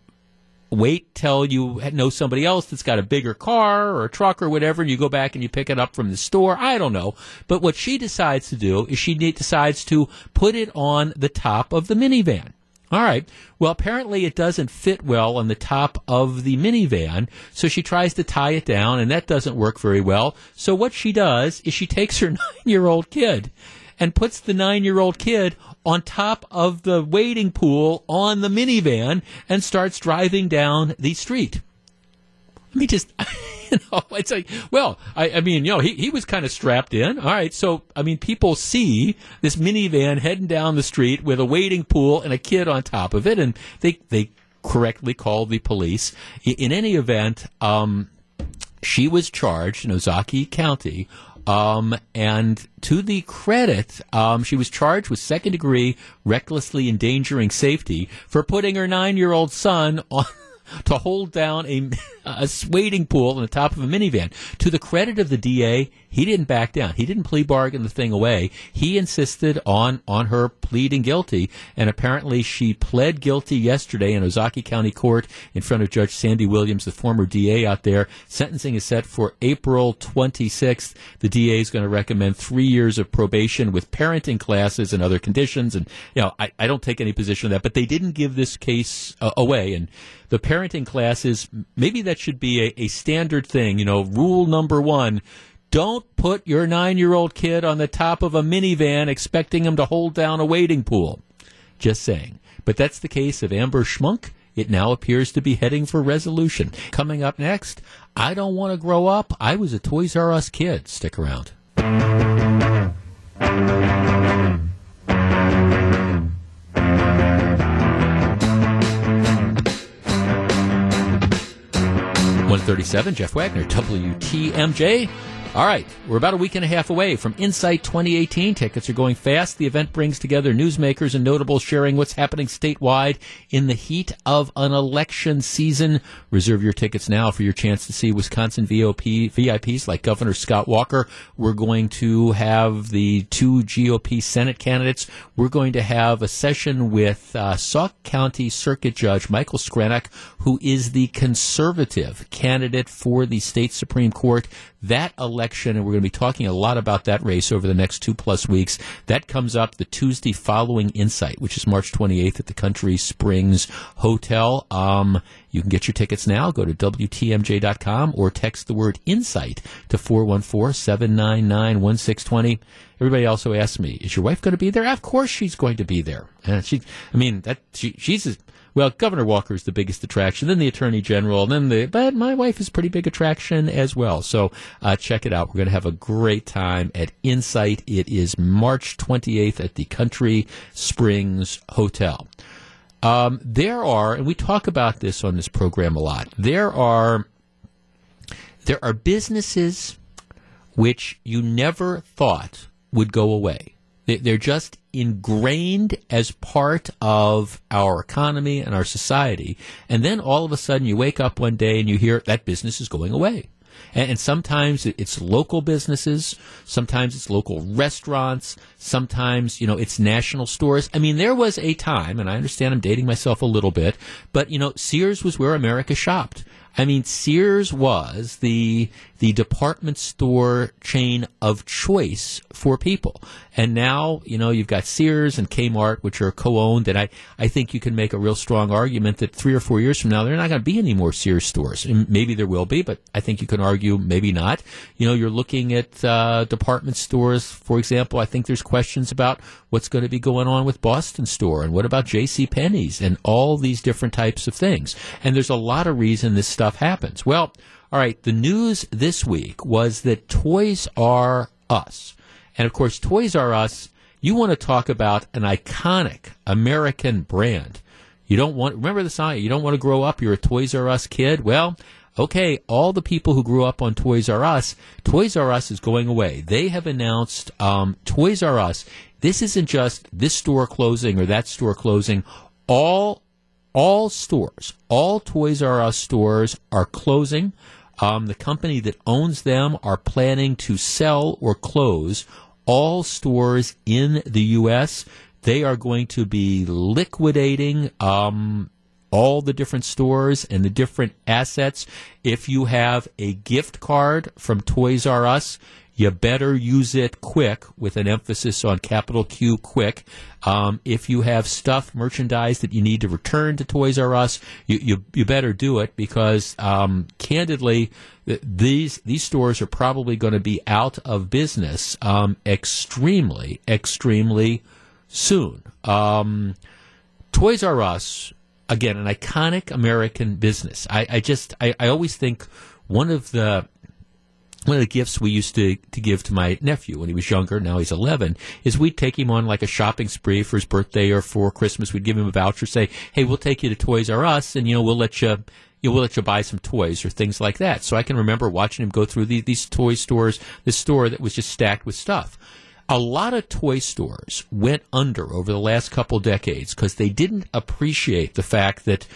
wait till you know somebody else that's got a bigger car or a truck or whatever, and you go back and you pick it up from the store. I don't know. But what she decides to do is she decides to put it on the top of the minivan. All right. Well, apparently it doesn't fit well on the top of the minivan, so she tries to tie it down, and that doesn't work very well. So what she does is she takes her nine-year-old kid and puts the nine-year-old kid on top of the wading pool on the minivan and starts driving down the street. Let me just you know, it's like, well, I, I mean, you know, he, he was kind of strapped in. All right, so I mean, people see this minivan heading down the street with a waiting pool and a kid on top of it, and they they correctly called the police. In, in any event, um, she was charged in Ozaukee County. Um, and to the credit, um, she was charged with second degree recklessly endangering safety for putting her nine year old son on to hold down a, a wading pool on the top of a minivan. To the credit of the DA, he didn't back down. He didn't plea bargain the thing away. He insisted on on her pleading guilty, and apparently she pled guilty yesterday in Ozaukee County Court in front of Judge Sandy Williams, the former DA out there. Sentencing is set for April 26th. The DA is going to recommend three years of probation with parenting classes and other conditions. And you know, I, I don't take any position on that, but they didn't give this case uh, away. And the parenting classes, maybe that should be a, a standard thing. You know, rule number one don't put your nine year old kid on the top of a minivan expecting him to hold down a wading pool. Just saying. But that's the case of Amber Schmunk. It now appears to be heading for resolution. Coming up next, I don't want to grow up. I was a Toys R Us kid. Stick around. One thirty-seven. Jeff Wagner, WTMJ. All right, we're about a week and a half away from Insight 2018. Tickets are going fast. The event brings together newsmakers and notables sharing what's happening statewide in the heat of an election season. Reserve your tickets now for your chance to see Wisconsin VOP, VIPs like Governor Scott Walker. We're going to have the two GOP Senate candidates. We're going to have a session with uh, Sauk County Circuit Judge Michael Screnock, who is the conservative candidate for the state Supreme Court. That election, and we're going to be talking a lot about that race over the next two plus weeks. That comes up the Tuesday following Insight, which is March 28th at the Country Springs Hotel. Um, you can get your tickets now. Go to WTMJ.com or text the word Insight to 414 799 1620. Everybody also asks me, is your wife going to be there? Of course she's going to be there. And she, I mean, that she, she's, well, Governor Walker is the biggest attraction, then the Attorney General, then the, but my wife is a pretty big attraction as well. So, uh, check it out. We're going to have a great time at Insight. It is March 28th at the Country Springs Hotel. Um, there are, and we talk about this on this program a lot. There are, there are businesses which you never thought would go away. They're just ingrained as part of our economy and our society. And then all of a sudden you wake up one day and you hear that business is going away. And, sometimes it's local businesses, sometimes it's local restaurants, sometimes, you know, it's national stores. I mean, there was a time, and I understand I'm dating myself a little bit, but, you know, Sears was where America shopped. I mean, Sears was the the department store chain of choice for people. And now, you know, you've got Sears and Kmart, which are co-owned, and I, I think you can make a real strong argument that three or four years from now, there are not going to be any more Sears stores. And maybe there will be, but I think you can argue maybe not. You know, you're looking at uh, department stores, for example. I think there's questions about what's going to be going on with Boston Store and what about J.C. Penney's and all these different types of things. And there's a lot of reason this stuff happens. Well, all right, the news this week was that Toys R Us, and of course, Toys R Us, you want to talk about an iconic American brand. You don't want, remember the song, you don't want to grow up, you're a Toys R Us kid? Well, okay, all the people who grew up on Toys R Us, Toys R Us is going away. They have announced um, Toys R Us. This isn't just this store closing or that store closing. All all stores, all Toys R Us stores are closing. Um, the company that owns them are planning to sell or close all stores in the U.S. They are going to be liquidating um, all the different stores and the different assets. If you have a gift card from Toys R Us, you better use it quick with an emphasis on capital Q quick. Um, if you have stuff, merchandise that you need to return to Toys R Us, you, you, you better do it because, um, candidly, these, these stores are probably going to be out of business, um, extremely, extremely soon. Um, Toys R Us again an iconic American business. I, I just I, I always think one of the one of the gifts we used to, to give to my nephew when he was younger, now he's 11, is we'd take him on like a shopping spree for his birthday or for Christmas. We'd give him a voucher, say, hey, we'll take you to Toys R Us and, you know, we'll let you, you know, we'll let you buy some toys or things like that. So I can remember watching him go through these, these toy stores, this store that was just stacked with stuff. A lot of toy stores went under over the last couple decades because they didn't appreciate the fact that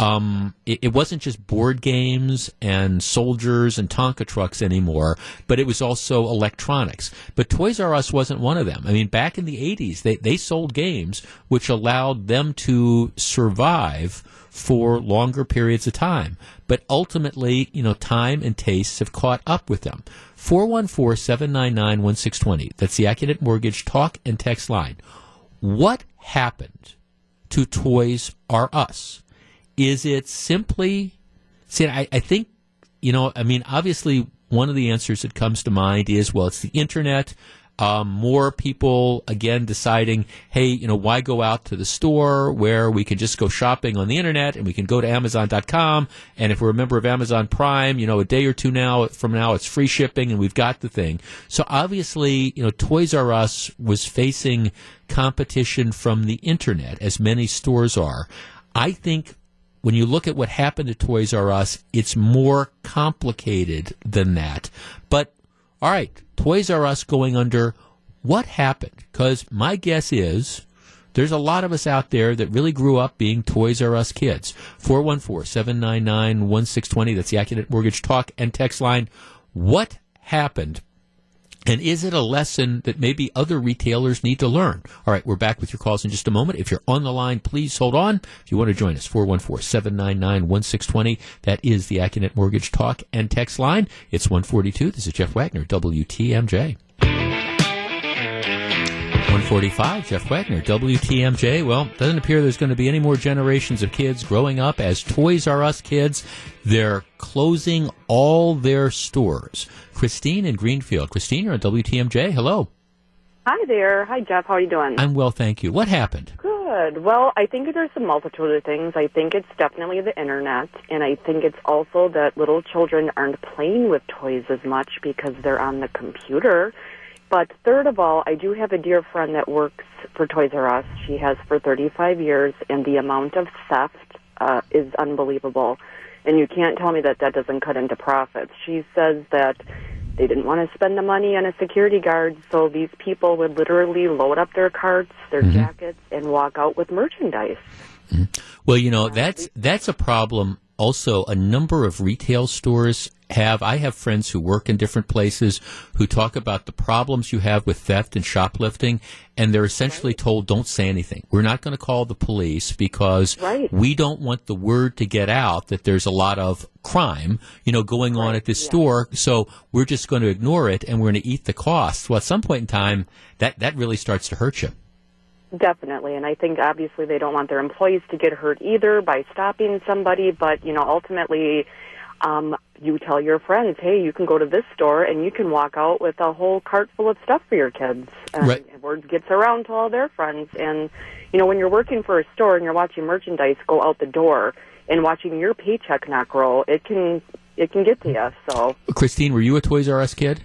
um, it, it, wasn't just board games and soldiers and Tonka trucks anymore, but it was also electronics. But Toys R Us wasn't one of them. I mean, back in the 80s, they, they sold games which allowed them to survive for longer periods of time. But ultimately, you know, time and tastes have caught up with them. 414 799 1620. That's the Accunet Mortgage talk and text line. What happened to Toys R Us? Is it simply, see, I, I think, you know, I mean, obviously, one of the answers that comes to mind is, well, it's the internet. Um, more people again deciding, hey, you know, why go out to the store where we can just go shopping on the internet and we can go to Amazon.com. And if we're a member of Amazon Prime, you know, a day or two now from now, it's free shipping and we've got the thing. So obviously, you know, Toys R Us was facing competition from the internet, as many stores are. I think when you look at what happened to Toys R Us, it's more complicated than that. But all right, Toys R Us going under. What happened? Because my guess is there's a lot of us out there that really grew up being Toys R Us kids. 414 799 1620. That's the Accunet Mortgage Talk and Text line. What happened and is it a lesson that maybe other retailers need to learn? All right, we're back with your calls in just a moment. If you're on the line, please hold on. If you want to join us, 414-799-1620. That is the Accunet Mortgage Talk and Text line. It's 142. This is Jeff Wagner, WTMJ. 145, Jeff Wagner, WTMJ. Well, doesn't appear there's going to be any more generations of kids growing up as Toys R Us kids. They're closing all their stores. Christine in Greenfield. Christine, you're on WTMJ. Hello. Hi there. Hi, Jeff. How are you doing? I'm well, thank you. What happened? Good. Well, I think there's a multitude of things. I think it's definitely the internet, and I think it's also that little children aren't playing with toys as much because they're on the computer but third of all, I do have a dear friend that works for Toys R Us. She has for 35 years, and the amount of theft uh, is unbelievable. And you can't tell me that that doesn't cut into profits. She says that they didn't want to spend the money on a security guard, so these people would literally load up their carts, their mm-hmm. jackets, and walk out with merchandise. Mm-hmm. Well, you know that's that's a problem. Also, a number of retail stores have I have friends who work in different places who talk about the problems you have with theft and shoplifting, and they're essentially told, "Don't say anything. We're not going to call the police because right. we don't want the word to get out that there's a lot of crime, you know, going on at this yeah. store. So we're just going to ignore it, and we're going to eat the costs." Well, at some point in time, that that really starts to hurt you. Definitely, and I think obviously they don't want their employees to get hurt either by stopping somebody, but you know, ultimately um, you tell your friends, hey, you can go to this store and you can walk out with a whole cart full of stuff for your kids. And right. word gets around to all their friends. And, you know, when you're working for a store and you're watching merchandise go out the door and watching your paycheck not grow, it can it can get to you. So, Christine, were you a Toys R Us kid?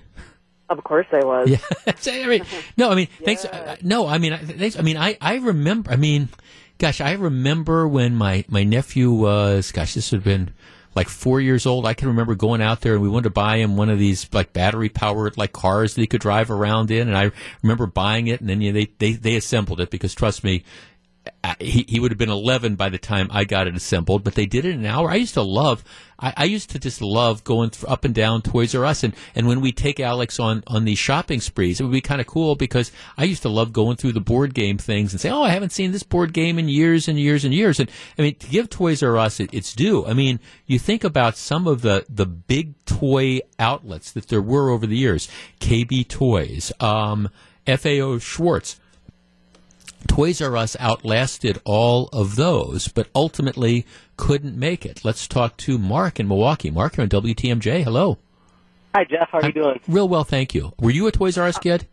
Of course I was. Yeah. I mean, no, I mean, yeah. thanks. Uh, no, I mean, thanks. I mean, I, I remember, I mean, gosh, I remember when my, my nephew was, gosh, this would have been like four years old. I can remember going out there and we wanted to buy him one of these like battery powered like cars that he could drive around in. And I remember buying it and then you know, they, they, they assembled it because trust me, he, he would have been 11 by the time I got it assembled, but they did it in an hour. I used to love, I, I used to just love going th- up and down Toys R Us. And, and when we take Alex on, on these shopping sprees, it would be kind of cool because I used to love going through the board game things and say, oh, I haven't seen this board game in years and years and years. And I mean, to give Toys R Us it, its due, I mean, you think about some of the, the big toy outlets that there were over the years, KB Toys, um, FAO Schwarz Toys R Us outlasted all of those, but ultimately couldn't make it. Let's talk to Mark in Milwaukee. Mark, you're on WTMJ. Hello. Hi, Jeff. How are you doing? Real well, thank you. Were you a Toys R Us kid?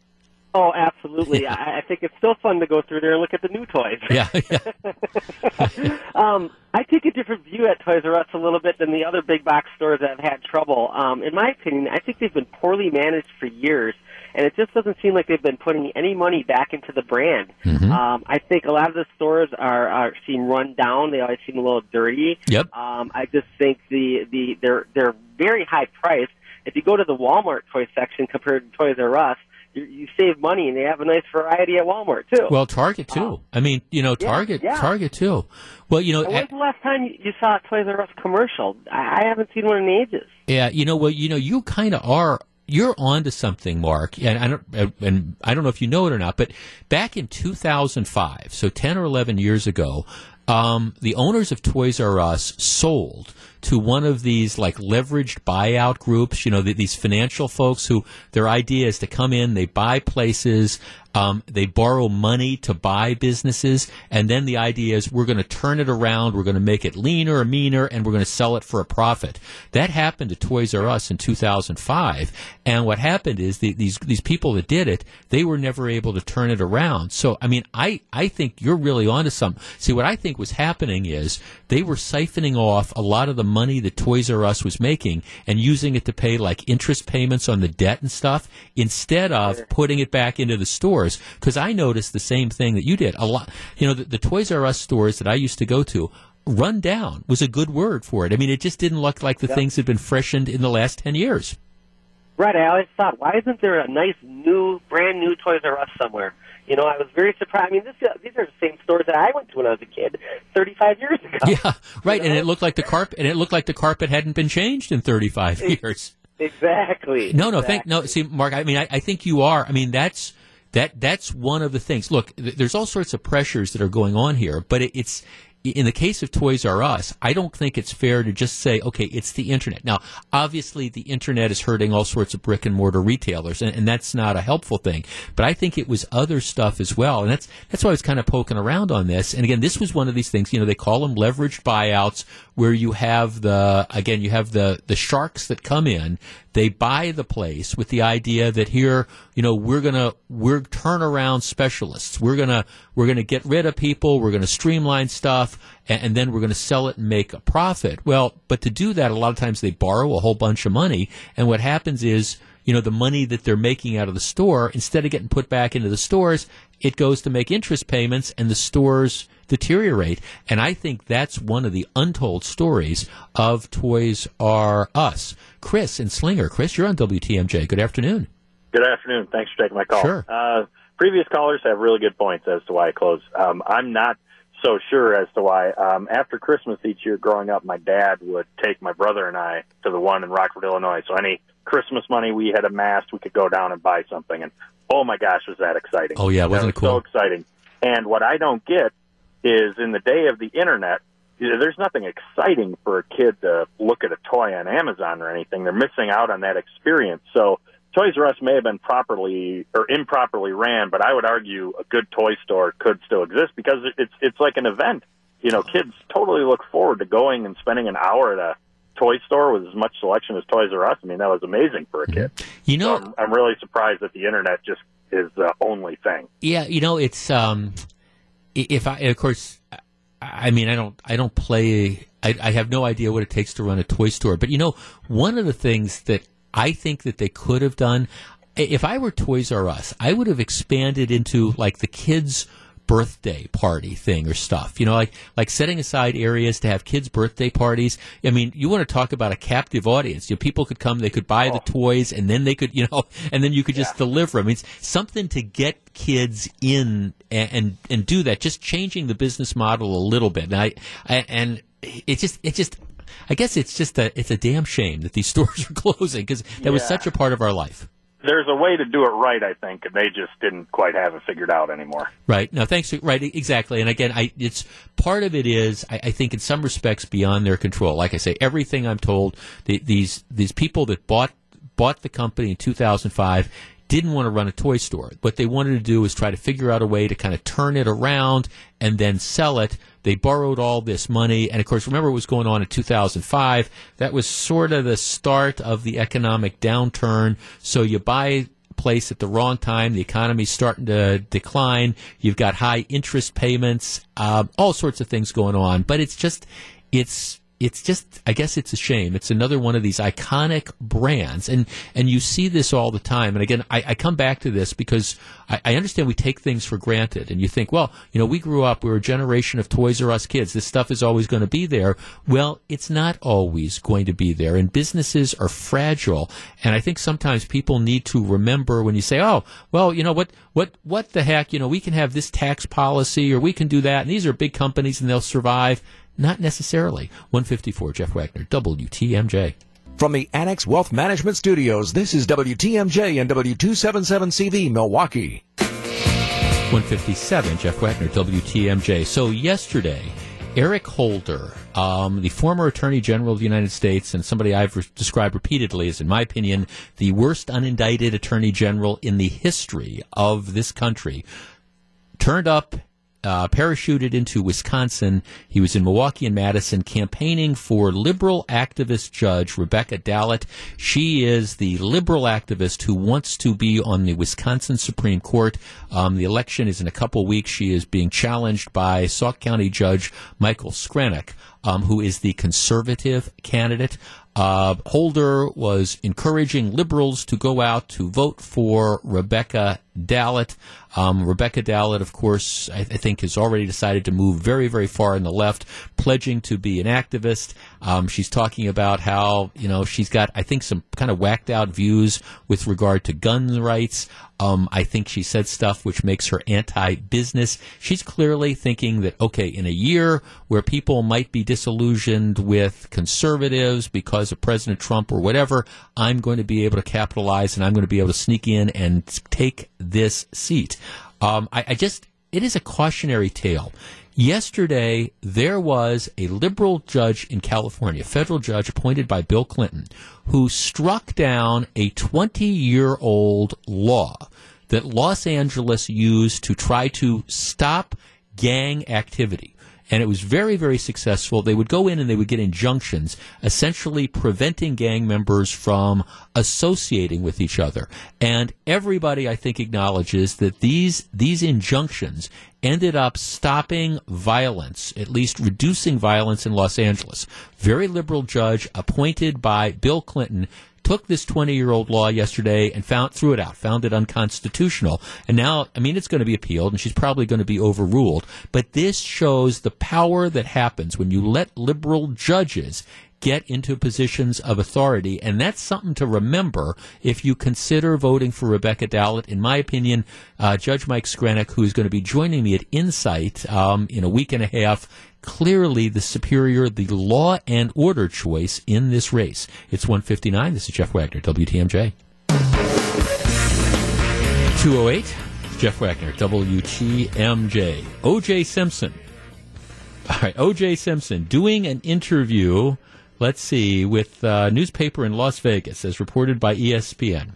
Oh, absolutely. I, I think it's still fun to go through there and look at the new toys. Yeah, um, I take a different view at Toys R Us a little bit than the other big box stores that have had trouble. Um, in my opinion, I think they've been poorly managed for years, and it just doesn't seem like they've been putting any money back into the brand. Mm-hmm. Um, I think a lot of the stores are, are seem run down. They always seem a little dirty. Yep. Um, I just think the the they're they're very high priced. If you go to the Walmart toy section compared to Toys R Us, you, you save money and they have a nice variety at Walmart too. Well, Target too. I mean, you know, Target, yeah. Target too. Well, you know, when's the last time you, you saw a Toys R Us commercial? I, I haven't seen one in ages. Yeah, you know, well, you know, you kind of are. You're onto something, Mark, and I don't, and I don't know if you know it or not, but back in 2005, so 10 or 11 years ago, um, the owners of Toys R Us sold to one of these like leveraged buyout groups. You know, th- these financial folks who their idea is to come in, they buy places, um, they borrow money to buy businesses, and then the idea is we're going to turn it around, we're going to make it leaner or meaner, and we're going to sell it for a profit. That happened to Toys R Us in 2005, and what happened is the, these these people that did it, they were never able to turn it around. So, I mean, I I think you're really onto something. See, what I think was happening is they were siphoning off a lot of the money that Toys R Us was making and using it to pay like interest payments on the debt and stuff instead of putting it back into the stores. Because I noticed the same thing that you did. A lot, you know, the, the Toys R Us stores that I used to go to. Run down was a good word for it. I mean, it just didn't look like the Yep. things had been freshened in the last 10 years. Right. I always thought, why isn't there a nice new, brand new Toys R Us somewhere? You know, I was very surprised. I mean, this, uh, these are the same stores that I went to when I was a kid, 35 years ago. Yeah, right. And it looked like the carpet, and it looked like the carpet hadn't been changed in 35 years. Exactly. No, no, exactly. thank no. See, Mark, I mean, I, I think you are. I mean, that's that that's one of the things. Look, th- there's all sorts of pressures that are going on here, but it, it's in the case of Toys R Us. I don't think it's fair to just say, okay, it's the internet. Now, obviously, the internet is hurting all sorts of brick and mortar retailers, and, and that's not a helpful thing. But I think it was other stuff as well, and that's that's why I was kind of poking around on this. And again, this was one of these things. You know, they call them leveraged buyouts, where you have the again, you have the the sharks that come in. They buy the place with the idea that here, you know, we're gonna we're turnaround specialists. We're gonna we're gonna get rid of people. We're gonna streamline stuff, and, and then we're gonna sell it and make a profit. Well, but to do that, a lot of times they borrow a whole bunch of money, and what happens is you know, the money that they're making out of the store, instead of getting put back into the stores, it goes to make interest payments and the stores deteriorate. And I think that's one of the untold stories of Toys R Us. Chris and Slinger. Chris, you're on WTMJ. Good afternoon. Good afternoon. Thanks for taking my call. Sure. Uh, previous callers have really good points as to why I close. Um, I'm not so sure as to why. Um, after Christmas each year growing up, my dad would take my brother and I to the one in Rockford, Illinois. So any Christmas money we had amassed, we could go down and buy something. And oh my gosh, was that exciting! Oh, yeah, wasn't that it was cool? So exciting. And what I don't get is in the day of the internet, there's nothing exciting for a kid to look at a toy on Amazon or anything. They're missing out on that experience. So Toys R Us may have been properly or improperly ran, but I would argue a good toy store could still exist because it's it's like an event. You know, kids totally look forward to going and spending an hour at a toy store with as much selection as Toys R Us. I mean, that was amazing for a kid. You know, So I'm, I'm really surprised that the internet just is the only thing. Yeah, you know, it's um, if I, of course, I- I mean, I don't, I don't play. I, I have no idea what it takes to run a toy store. But you know, one of the things that I think that they could have done, if I were Toys R Us, I would have expanded into like the kids' birthday party thing or stuff. You know, like like setting aside areas to have kids' birthday parties. I mean, you want to talk about a captive audience. You know, people could come, they could buy the oh. toys, and then they could, you know, and then you could just deliver them. It's something to get kids in and, and and do that. Just changing the business model a little bit. And I, I and it just it just. I guess it's just a it's a damn shame that these stores are closing because that was such a part of our life. There's a way to do it right, I think, and they just didn't quite have it figured out anymore. Right. No, thanks. Right. Exactly. And again, I, it's part of it is, I, I think in some respects beyond their control. Like I say, everything I'm told, the, these, these people that bought, bought the company in 2005 didn't want to run a toy store. What they wanted to do was try to figure out a way to kind of turn it around and then sell it. They borrowed all this money. And of course, remember what was going on in 2005? That was sort of the start of the economic downturn. So you buy place at the wrong time. The economy's starting to decline. You've got high interest payments, uh, all sorts of things going on. But it's just, it's it's just I guess it's a shame. It's another one of these iconic brands, and and you see this all the time. And again, I, I come back to this because I, I, understand we take things for granted, and you think, well, you know, we grew up, we were a generation of Toys R Us kids. This stuff is always going to be there. Well, it's not always going to be there, and businesses are fragile. And I think sometimes people need to remember when you say, oh, well, you know what, what, what the heck, you know, we can have this tax policy or we can do that, and these are big companies and they'll survive. Not necessarily. 154, Jeff Wagner, WTMJ. From the Annex Wealth Management Studios, this is WTMJ and W277CV, Milwaukee. 157, Jeff Wagner, WTMJ. So yesterday, Eric Holder, um, the former Attorney General of the United States, and somebody I've re- described repeatedly as, in my opinion, the worst unindicted Attorney General in the history of this country, turned up uh, parachuted into Wisconsin. He was in Milwaukee and Madison campaigning for liberal activist judge Rebecca Dallet. She is the liberal activist who wants to be on the Wisconsin Supreme Court. Um, the election is in a couple weeks. She is being challenged by Sauk County Judge Michael Screnock, um, who is the conservative candidate. Uh, Holder was encouraging liberals to go out to vote for Rebecca Dallet. Um, Rebecca Dallet, of course, I, I, think has already decided to move very, very far in the left, pledging to be an activist. Um, she's talking about how, you know, she's got, I think, some kind of whacked out views with regard to gun rights. Um, I think she said stuff which makes her anti business. She's clearly thinking that, okay, in a year where people might be disillusioned with conservatives because of President Trump or whatever, I'm going to be able to capitalize and I'm going to be able to sneak in and take this seat. Um, I, I just, it is a cautionary tale. Yesterday, there was a liberal judge in California, a federal judge appointed by Bill Clinton, who struck down a 20 year old law that Los Angeles used to try to stop gang activity and it was very, very successful. They would go in and they would get injunctions, essentially preventing gang members from associating with each other. And everybody, I think, acknowledges that these these injunctions ended up stopping violence, at least reducing violence in Los Angeles. Very liberal judge appointed by Bill Clinton took this 20 year old law yesterday and found threw it out, found it unconstitutional. And now, I mean, it's going to be appealed and she's probably going to be overruled. But this shows the power that happens when you let liberal judges get into positions of authority. And that's something to remember if you consider voting for Rebecca Dallet. In my opinion, uh, Judge Mike Screnock, who is going to be joining me at Insight um, in a week and a half, clearly the superior, the law and order choice in this race. It's 159. This is Jeff Wagner, WTMJ. 208, Jeff Wagner, WTMJ. O.J. Simpson. All right, O.J. Simpson doing an interview, let's see, with a newspaper in Las Vegas, as reported by ESPN.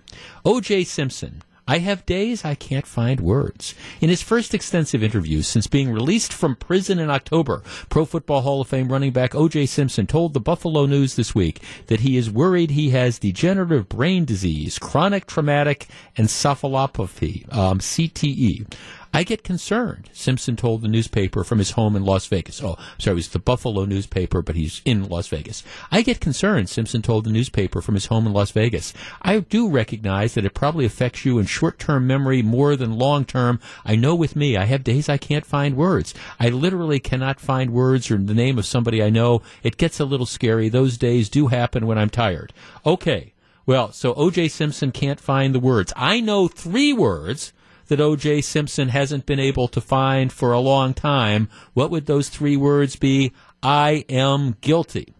O.J. Simpson I have days I can't find words. In his first extensive interview since being released from prison in October, Pro Football Hall of Fame running back O.J. Simpson told the Buffalo News this week that he is worried he has degenerative brain disease, chronic traumatic encephalopathy, um, CTE. I get concerned, Simpson told the newspaper from his home in Las Vegas. Oh, sorry, it was the Buffalo newspaper, but he's in Las Vegas. I get concerned, Simpson told the newspaper from his home in Las Vegas. I do recognize that it probably affects you in short term memory more than long term. I know with me, I have days I can't find words. I literally cannot find words or the name of somebody I know. It gets a little scary. Those days do happen when I'm tired. Okay. Well, so O.J. Simpson can't find the words. I know three words that O.J. Simpson hasn't been able to find for a long time, what would those three words be? I am guilty.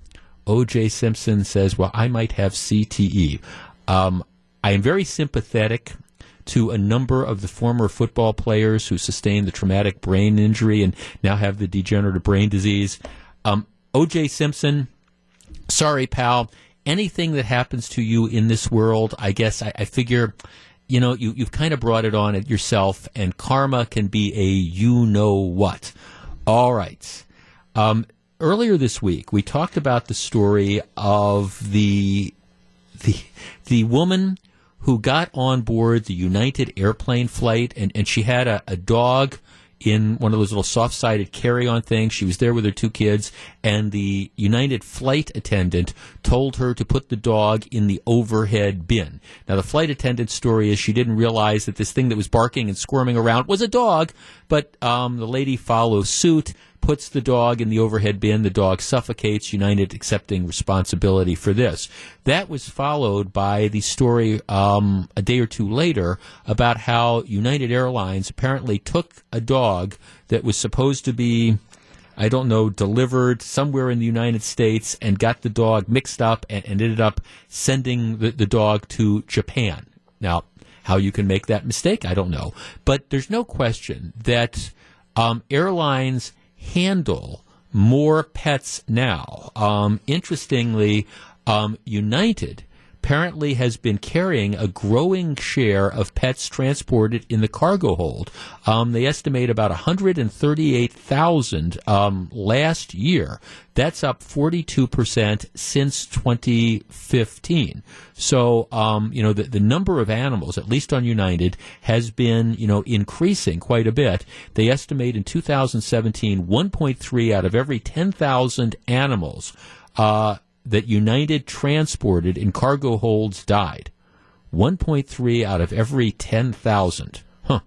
O.J. Simpson says, Well, I might have CTE. Um, I am very sympathetic to a number of the former football players who sustained the traumatic brain injury and now have the degenerative brain disease. Um, O.J. Simpson, sorry, pal. Anything that happens to you in this world, I guess I, I figure you know, you, you've kind of brought it on it yourself, and karma can be a you know what. All right. Um, earlier this week, we talked about the story of the the the woman who got on board the United airplane flight, and, and she had a, a dog in one of those little soft-sided carry-on things. She was there with her two kids, and the United flight attendant told her to put the dog in the overhead bin. Now, the flight attendant's story is she didn't realize that this thing that was barking and squirming around was a dog, but um, the lady follows suit puts the dog in the overhead bin. The dog suffocates. United accepting responsibility for this. That was followed by the story um, a day or two later about how United Airlines apparently took a dog that was supposed to be. I don't know, delivered somewhere in the United States and got the dog mixed up and, ended up sending the, the dog to Japan. Now, how you can make that mistake, I don't know. But there's no question that um, airlines handle more pets now. Um, interestingly, um, United apparently has been carrying a growing share of pets transported in the cargo hold. Um, they estimate about 138,000 um, last year. That's up 42% since 2015. So, um, you know, the, the number of animals, at least on United, has been, you know, increasing quite a bit. They estimate in 2017, 1.3 out of every 10,000 animals uh, that United transported in cargo holds died. 1.3 out of every 10,000. Huh.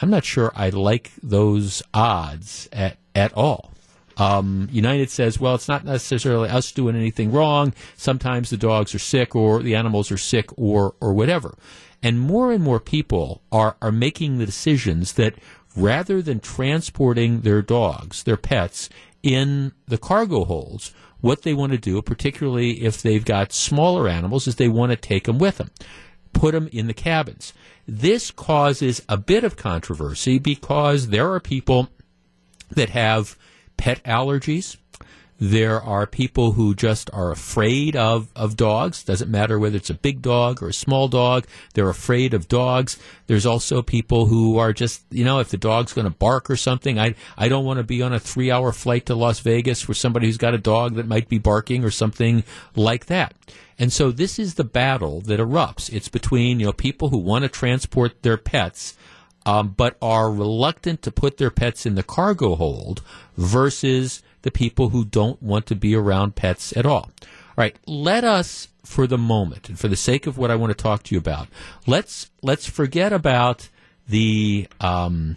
I'm not sure I like those odds at, at all. Um, United says, well, it's not necessarily us doing anything wrong. Sometimes the dogs are sick or the animals are sick or, or whatever. And more and more people are, are making the decisions that rather than transporting their dogs, their pets, in the cargo holds, what they want to do, particularly if they've got smaller animals, is they want to take them with them, put them in the cabins. This causes a bit of controversy because there are people that have pet allergies. There are people who just are afraid of, of dogs. Doesn't matter whether it's a big dog or a small dog. They're afraid of dogs. There's also people who are just, you know, if the dog's going to bark or something, I, I don't want to be on a three hour flight to Las Vegas for somebody who's got a dog that might be barking or something like that. And so this is the battle that erupts. It's between, you know, people who want to transport their pets um, but are reluctant to put their pets in the cargo hold versus the people who don't want to be around pets at all. All right, let us, for the moment, and for the sake of what I want to talk to you about, let's let's forget about the um,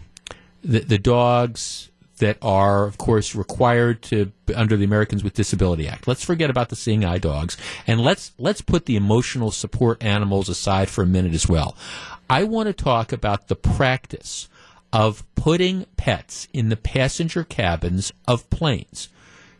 the, the dogs that are, of course, required to under the Americans with Disability Act. Let's forget about the seeing eye dogs, and let's let's put the emotional support animals aside for a minute as well. I want to talk about the practice of putting pets in the passenger cabins of planes.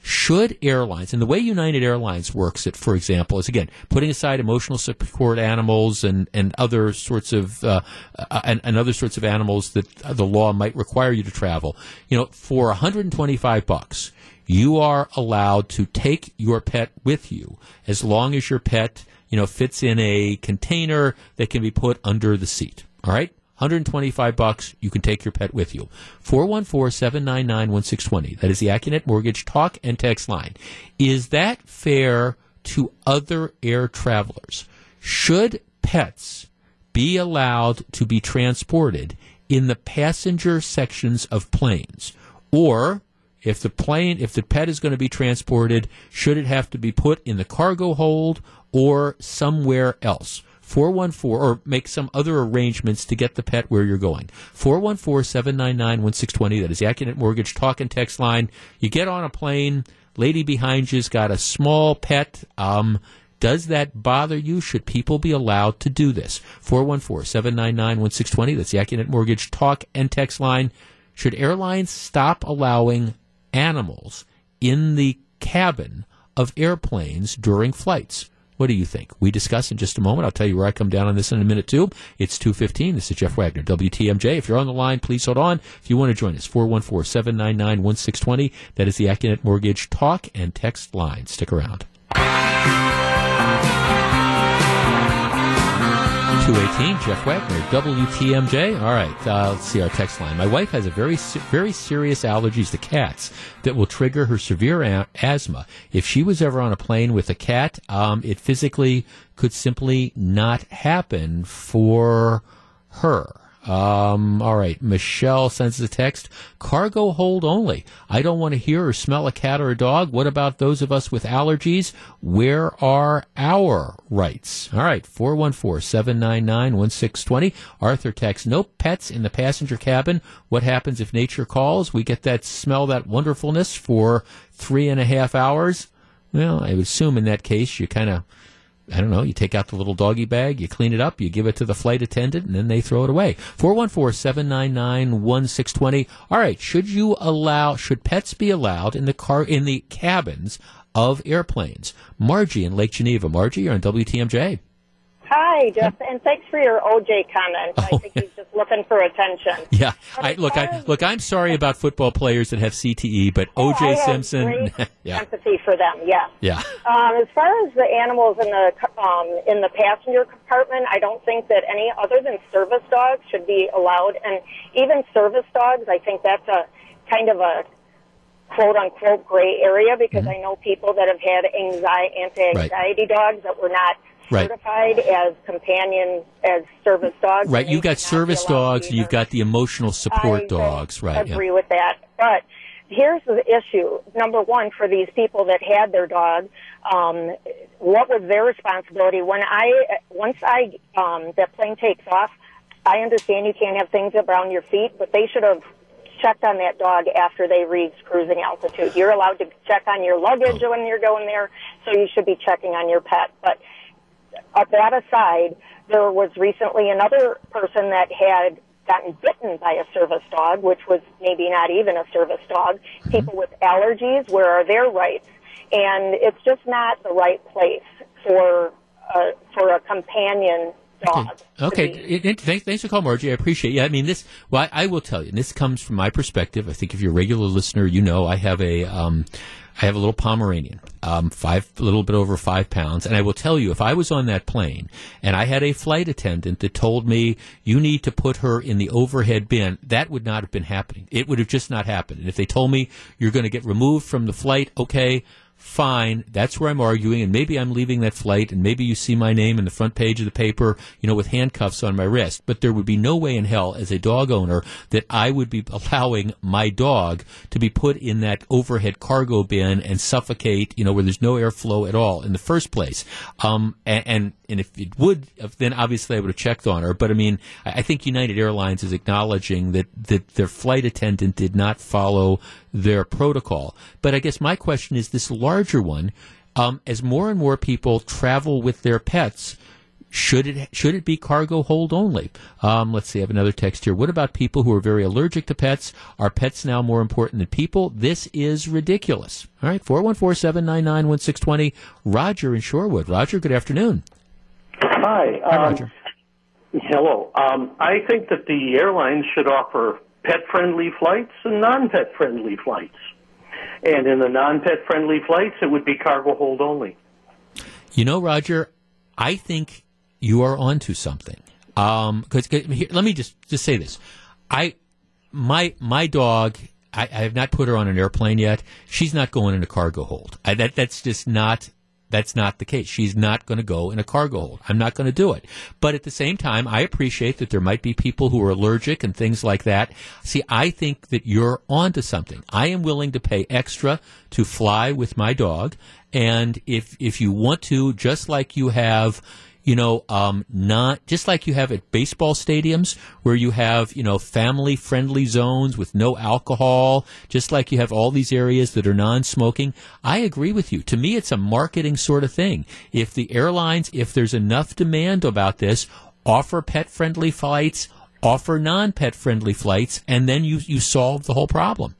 Should airlines, and the way United Airlines works it, for example, is again putting aside emotional support animals and, and other sorts of uh, uh, and, and other sorts of animals that the law might require you to travel. You know, for 125 bucks, you are allowed to take your pet with you as long as your pet you know, fits in a container that can be put under the seat. All right? 125 bucks, you can take your pet with you. 414-799-1620. That is the Accunet Mortgage talk and text line. Is that fair to other air travelers? Should pets be allowed to be transported in the passenger sections of planes? Or if the plane, if the pet is going to be transported, should it have to be put in the cargo hold or somewhere else? 414 or make some other arrangements to get the pet where you're going. 414-799-1620. That is the Accunet Mortgage talk and text line. You get on a plane, lady behind you's got a small pet. Um, does that bother you? Should people be allowed to do this? 414-799-1620. That's the Accunet Mortgage talk and text line. Should airlines stop allowing animals in the cabin of airplanes during flights. What do you think? We discuss in just a moment. I'll tell you where I come down on this in a minute too. It's 2:15. This is Jeff Wagner, WTMJ. If you're on the line, please hold on. If you want to join us, 414-799-1620. That is the Accunet Mortgage talk and text line. Stick around. 218, Jeff Wagner, WTMJ. All right, uh, let's see our text line. My wife has a very, very serious allergies to cats that will trigger her severe a- asthma. If she was ever on a plane with a cat, um, it physically could simply not happen for her. Um, all right. Michelle sends a text. Cargo hold only. I don't want to hear or smell a cat or a dog. What about those of us with allergies? Where are our rights? All right. 414-799-1620. Arthur texts, no pets in the passenger cabin. What happens if nature calls? We get that smell, that wonderfulness for three and a half hours. Well, I would assume in that case you kind of I don't know, you take out the little doggy bag, you clean it up, you give it to the flight attendant, and then they throw it away. 414-799-1620. All right, should you allow, should pets be allowed in the car, in the cabins of airplanes? Margie in Lake Geneva. Margie, you're on WTMJ. Hi, Jeff, and thanks for your OJ comment. I think he's just looking for attention. Yeah, I, look, I, look, I'm sorry about football players that have CTE, but Oh, OJ Simpson, yeah, Empathy for them, yes. yeah. Um, as far as the animals in the um, in the passenger compartment, I don't think that any other than service dogs should be allowed, and even service dogs, I think that's a kind of a quote unquote gray area because Mm-hmm. I know people that have had anxiety anti-anxiety dogs that were not Right. certified as companion as service dogs. Right, you've got should not be service dogs, you've got the emotional support I dogs, right? agree with that. But here's the issue. Number one, for these people that had their dog, um, what was their responsibility? When I, once I, um, that plane takes off, I understand you can't have things around your feet, but they should have checked on that dog after they reached cruising altitude. You're allowed to check on your luggage Oh. when you're going there, so you should be checking on your pet. But uh, that aside, there was recently another person that had gotten bitten by a service dog, which was maybe not even a service dog. People with allergies, where are their rights? And it's just not the right place for uh, for a companion Okay, it, it, thanks, thanks for calling, Margie. I appreciate it. Yeah, I mean, this, well, I, I will tell you, and this comes from my perspective. I think if you're a regular listener, you know I have a, um, I have a little Pomeranian, um, five, a little bit over five pounds. And I will tell you, if I was on that plane and I had a flight attendant that told me you need to put her in the overhead bin, that would not have been happening. It would have just not happened. And if they told me you're going to get removed from the flight, okay, fine. That's where I'm arguing, and maybe I'm leaving that flight, and maybe you see my name in the front page of the paper, you know, with handcuffs on my wrist. But there would be no way in hell, as a dog owner, that I would be allowing my dog to be put in that overhead cargo bin and suffocate, you know, where there's no airflow at all in the first place. Um, and, and and if it would, then obviously I would have checked on her. But I mean, I I think United Airlines is acknowledging that, that their flight attendant did not follow their protocol. But I guess my question is this larger one. Um, as more and more people travel with their pets, should it should it be cargo hold only? Um, let's see. I have another text here. What about people who are very allergic to pets? Are pets now more important than people? This is ridiculous. All right, four one four seven nine nine one six twenty. Roger in Shorewood. Roger, good afternoon. Hi. Hi, um, Roger. Hello. Um, I think that the airlines should offer pet-friendly flights and non-pet-friendly flights. And in the non-pet-friendly flights, it would be cargo hold only. You know, Roger, I think you are onto something. Um, cause, 'cause here, let me just, just say this. I, my, my dog, I, I have not put her on an airplane yet. She's not going in a cargo hold. I, that, that's just not, that's not the case. She's not going to go in a cargo hold. I'm not going to do it. But at the same time, I appreciate that there might be people who are allergic and things like that. See, I think that you're onto something. I am willing to pay extra to fly with my dog. And if, if you want to, just like you have, you know, um, not just like you have at baseball stadiums where you have, you know, family friendly zones with no alcohol, just like you have all these areas that are non smoking. I agree with you. To me, it's a marketing sort of thing. If the airlines, if there's enough demand about this, offer pet friendly flights, offer non pet friendly flights, and then you, you solve the whole problem.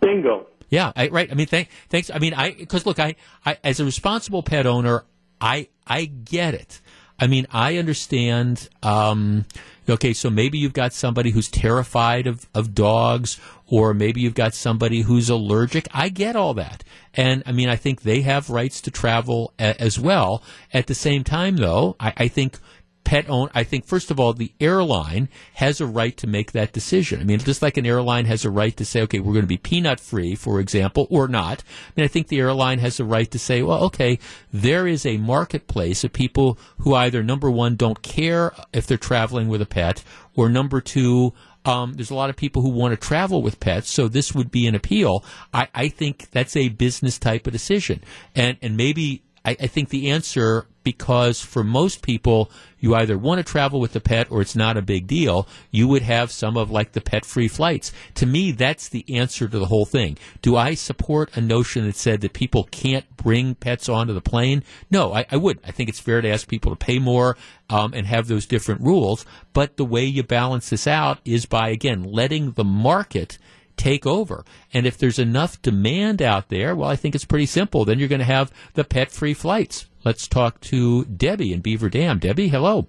Bingo. Yeah, I, right. I mean, thank, thanks. I mean, I because look, I, I as a responsible pet owner, I I get it. I mean, I understand. Um, okay, so maybe you've got somebody who's terrified of, of dogs, or maybe you've got somebody who's allergic. I get all that, and I mean, I think they have rights to travel a, as well. At the same time, though, I, I think pet own I think first of all the airline has a right to make that decision. I mean just like an airline has a right to say okay we're going to be peanut free for example or not. I mean I think the airline has a right to say well okay there is a marketplace of people who either number 1 don't care if they're traveling with a pet or number 2 um, there's a lot of people who want to travel with pets, so this would be an appeal. I, I think that's a business type of decision, and and maybe I, I think the answer because for most people you either want to travel with the pet or it's not a big deal. You would have some of like the pet free flights. To me, that's the answer to the whole thing. Do I support a notion that said that people can't bring pets onto the plane? No, I, I wouldn't. I think it's fair to ask people to pay more um, and have those different rules. But the way you balance this out is by again letting the market take over. And if there's enough demand out there, well, I think it's pretty simple. Then you're going to have the pet free flights. Let's talk to Debbie in Beaver Dam. Debbie, hello.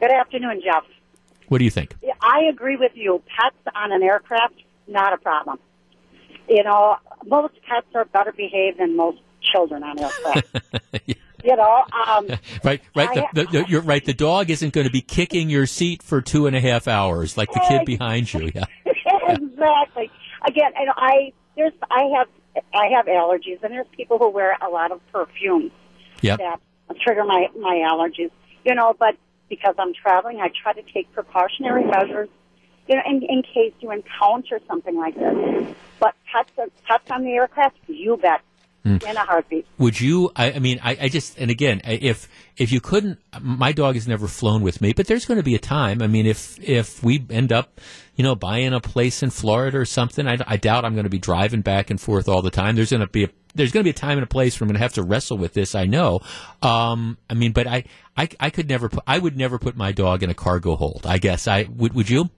Good afternoon, Jeff. What do you think? I agree with you. Pets on an aircraft, not a problem. You know, most pets are better behaved than most children on aircraft. You know, um, right, right. I- The, the, you're right. The dog isn't going to be kicking your seat for two and a half hours like the kid behind you. Yeah. exactly. Again, know, I there's I have I have allergies, and there's people who wear a lot of perfume Yep. that trigger my my allergies. You know, but because I'm traveling, I try to take precautionary measures. You know, in, in case you encounter something like this. But pets, pets on the aircraft, you bet, Mm. in a heartbeat. Would you? I, I mean, I, I just and again, I- if if you couldn't, my dog has never flown with me, but there's going to be a time. I mean, if if we end up, you know, buying a place in Florida or something, I, I doubt I'm going to be driving back and forth all the time. There's going to be a there's going to be a time and a place where I'm going to have to wrestle with this. I know. Um, I mean, but I, I I could never put I would never put my dog in a cargo hold. I guess I would. Would you?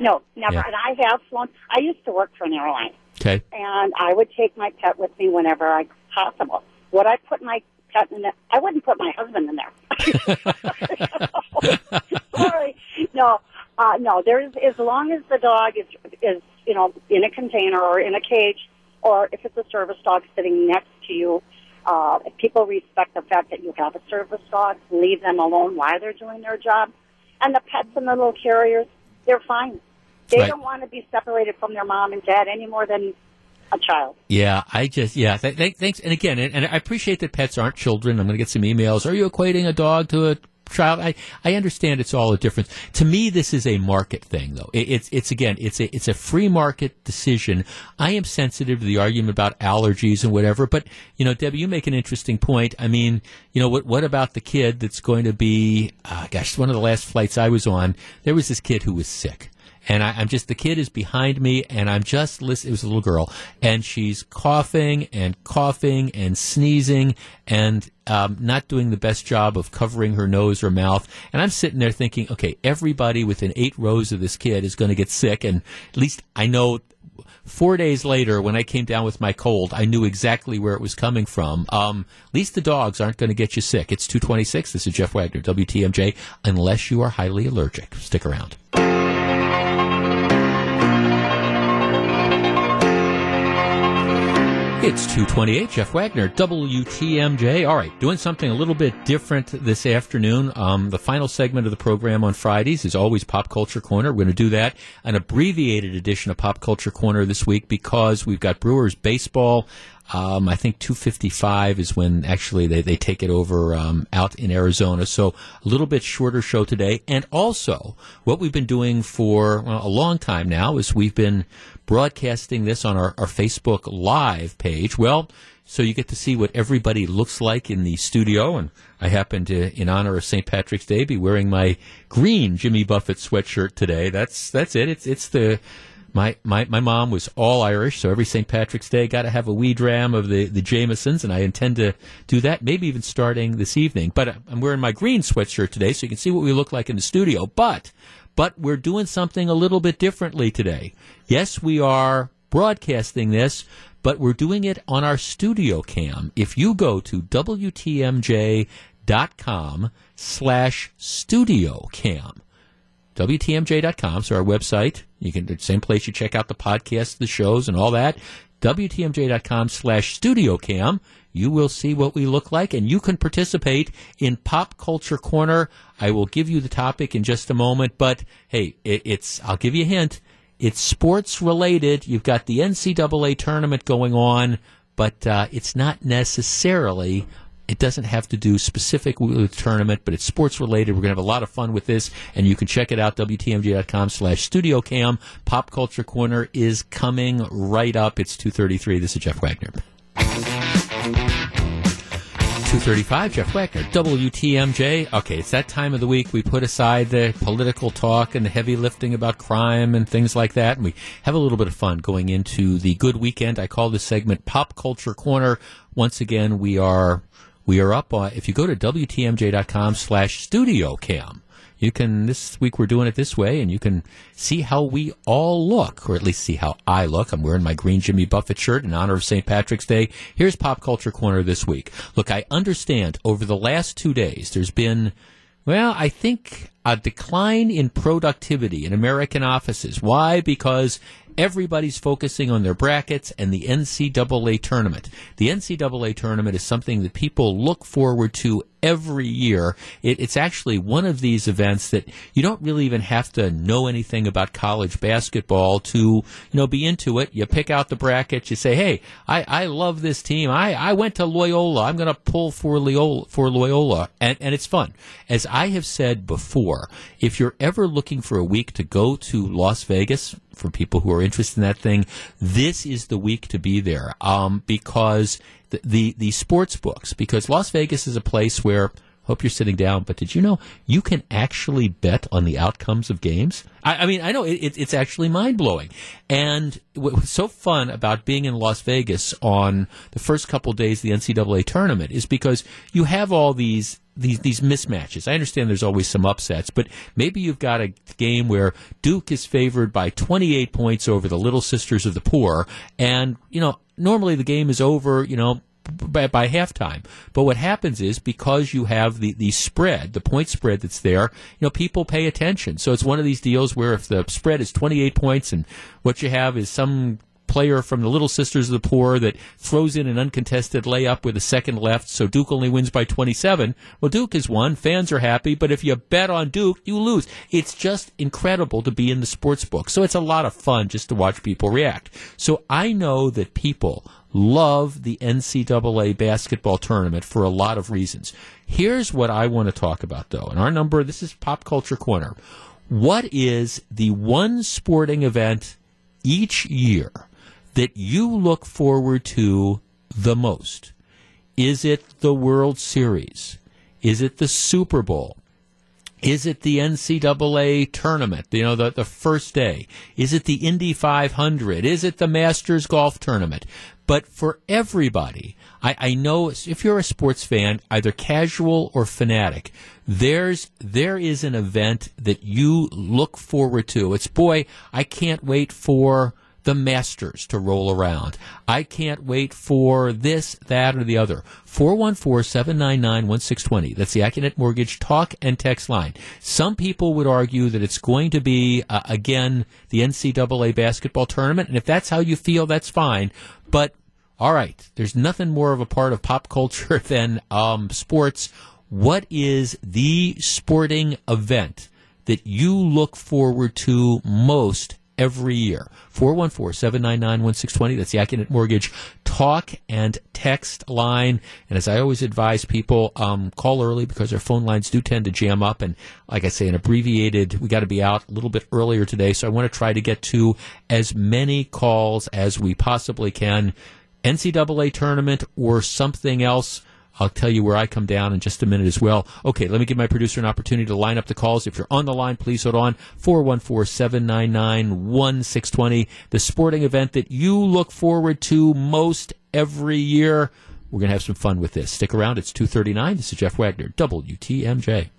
No, never. Yeah. And I have flown. I used to work for an airline. Okay. and I would take my pet with me whenever I possible. Would I put my pet in there? I wouldn't put my husband in there. Sorry, no, uh, no. There's as long as the dog is is you know in a container or in a cage, or if it's a service dog sitting next to you. Uh, if people respect the fact that you have a service dog, leave them alone while they're doing their job. And the pets in the little carriers, they're fine. They Right. don't want to be separated from their mom and dad any more than a child. Yeah, I just yeah. Th- th- thanks, and again, and, and I appreciate that pets aren't children. I'm going to get some emails. Are you equating a dog to a child? I I understand it's all a difference. To me, this is a market thing, though. It, it's it's again, it's a it's a free market decision. I am sensitive to the argument about allergies and whatever, but you know, Debbie, you make an interesting point. I mean, you know, what what about the kid that's going to be? Uh, gosh, one of the last flights I was on, there was this kid who was sick and I, I'm just the kid is behind me, and I'm just listening. It was a little girl, and she's coughing and coughing and sneezing and um, not doing the best job of covering her nose or mouth. And I'm sitting there thinking, okay, everybody within eight rows of this kid is going to get sick, and at least I know. Four days later, when I came down with my cold, I knew exactly where it was coming from. Um, at least the dogs aren't going to get you sick. It's 226. This is Jeff Wagner, WTMJ, unless you are highly allergic. Stick around. It's 228, Jeff Wagner, WTMJ. All right, doing something a little bit different this afternoon. Um, the final segment of the program on Fridays is always Pop Culture Corner. We're going to do that, an abbreviated edition of Pop Culture Corner this week because we've got Brewers baseball. Um, I think 255 is when actually they, they take it over um, out in Arizona. So a little bit shorter show today. And also, what we've been doing for well, a long time now is we've been broadcasting this on our, our Facebook Live page. Well, so you get to see what everybody looks like in the studio. And I happen to, in honor of St. Patrick's Day, be wearing my green Jimmy Buffett sweatshirt today. That's that's it. It's it's the my, my, my mom was all Irish, so every St. Patrick's Day got to have a wee dram of the, the Jamesons, and I intend to do that, maybe even starting this evening. But I'm wearing my green sweatshirt today, so you can see what we look like in the studio. But, but we're doing something a little bit differently today. Yes, we are broadcasting this, but we're doing it on our studio cam. If you go to WTMJ.com slash studio cam, WTMJ.com, so our website. You can, the same place you check out the podcast, the shows, and all that. WTMJ.com slash studio cam. You will see what we look like and you can participate in Pop Culture Corner. I will give you the topic in just a moment, but hey, it, it's, I'll give you a hint. It's sports related. You've got the NCAA tournament going on, but uh, it's not necessarily it doesn't have to do specific with the tournament, but it's sports related. We're going to have a lot of fun with this, and you can check it out, WTMJ.com slash studio cam. Pop Culture Corner is coming right up. It's 2.33. This is Jeff Wagner. 235, Jeff Wagner, WTMJ. Okay, it's that time of the week we put aside the political talk and the heavy lifting about crime and things like that, and we have a little bit of fun going into the good weekend. I call this segment Pop Culture Corner. Once again, we are we are up on, if you go to WTMJ.com slash studio cam, you can, this week we're doing it this way, and you can see how we all look, or at least see how I look. I'm wearing my green Jimmy Buffett shirt in honor of St. Patrick's Day. Here's Pop Culture Corner this week. Look, I understand over the last two days there's been, well, I think a decline in productivity in American offices. Why? Because everybody's focusing on their brackets and the NCAA tournament. The NCAA tournament is something that people look forward to every year. It, it's actually one of these events that you don't really even have to know anything about college basketball to, you know, be into it. You pick out the brackets. You say, "Hey, I, I love this team. I, I went to Loyola. I'm going to pull for Loyola for Loyola," and and it's fun. As I have said before, if you're ever looking for a week to go to Las Vegas for people who are interested in that thing, this is the week to be there um, because the, the, the sports books because Las Vegas is a place where hope you're sitting down. But did you know you can actually bet on the outcomes of games? I, I mean, I know it, it's actually mind blowing. And what was so fun about being in Las Vegas on the first couple days of the NCAA tournament is because you have all these these these mismatches. I understand there's always some upsets, but maybe you've got a game where Duke is favored by 28 points over the Little Sisters of the Poor, and you know normally the game is over, you know, by, by halftime. But what happens is because you have the, the spread, the point spread that's there, you know, people pay attention. So it's one of these deals where if the spread is 28 points and what you have is some player from the Little Sisters of the Poor that throws in an uncontested layup with a second left, so Duke only wins by 27. Well, Duke has won. Fans are happy, but if you bet on Duke, you lose. It's just incredible to be in the sports book. So it's a lot of fun just to watch people react. So I know that people love the NCAA basketball tournament for a lot of reasons. Here's what I want to talk about, though. And our number, this is Pop Culture Corner. What is the one sporting event each year that you look forward to the most? Is it the World Series? Is it the Super Bowl? Is it the NCAA tournament, you know, the, the first day? Is it the Indy 500? Is it the Masters golf tournament? But for everybody, I, I know if you're a sports fan, either casual or fanatic, there's there is an event that you look forward to. It's boy, I can't wait for the Masters to roll around. I can't wait for this, that, or the other. 414-799-1620. That's the Accunet Mortgage talk and text line. Some people would argue that it's going to be, uh, again, the NCAA basketball tournament. And if that's how you feel, that's fine. But, all right, there's nothing more of a part of pop culture than um, sports. What is the sporting event that you look forward to most every year. 414-799-1620. That's the Accunet Mortgage talk and text line. And as I always advise people, um, call early because our phone lines do tend to jam up. And like I say, an abbreviated, we got to be out a little bit earlier today. So I want to try to get to as many calls as we possibly can. NCAA tournament or something else I'll tell you where I come down in just a minute as well. Okay, let me give my producer an opportunity to line up the calls. If you're on the line, please hold on. 414-799-1620. The sporting event that you look forward to most every year. We're going to have some fun with this. Stick around. It's 239. This is Jeff Wagner, WTMJ.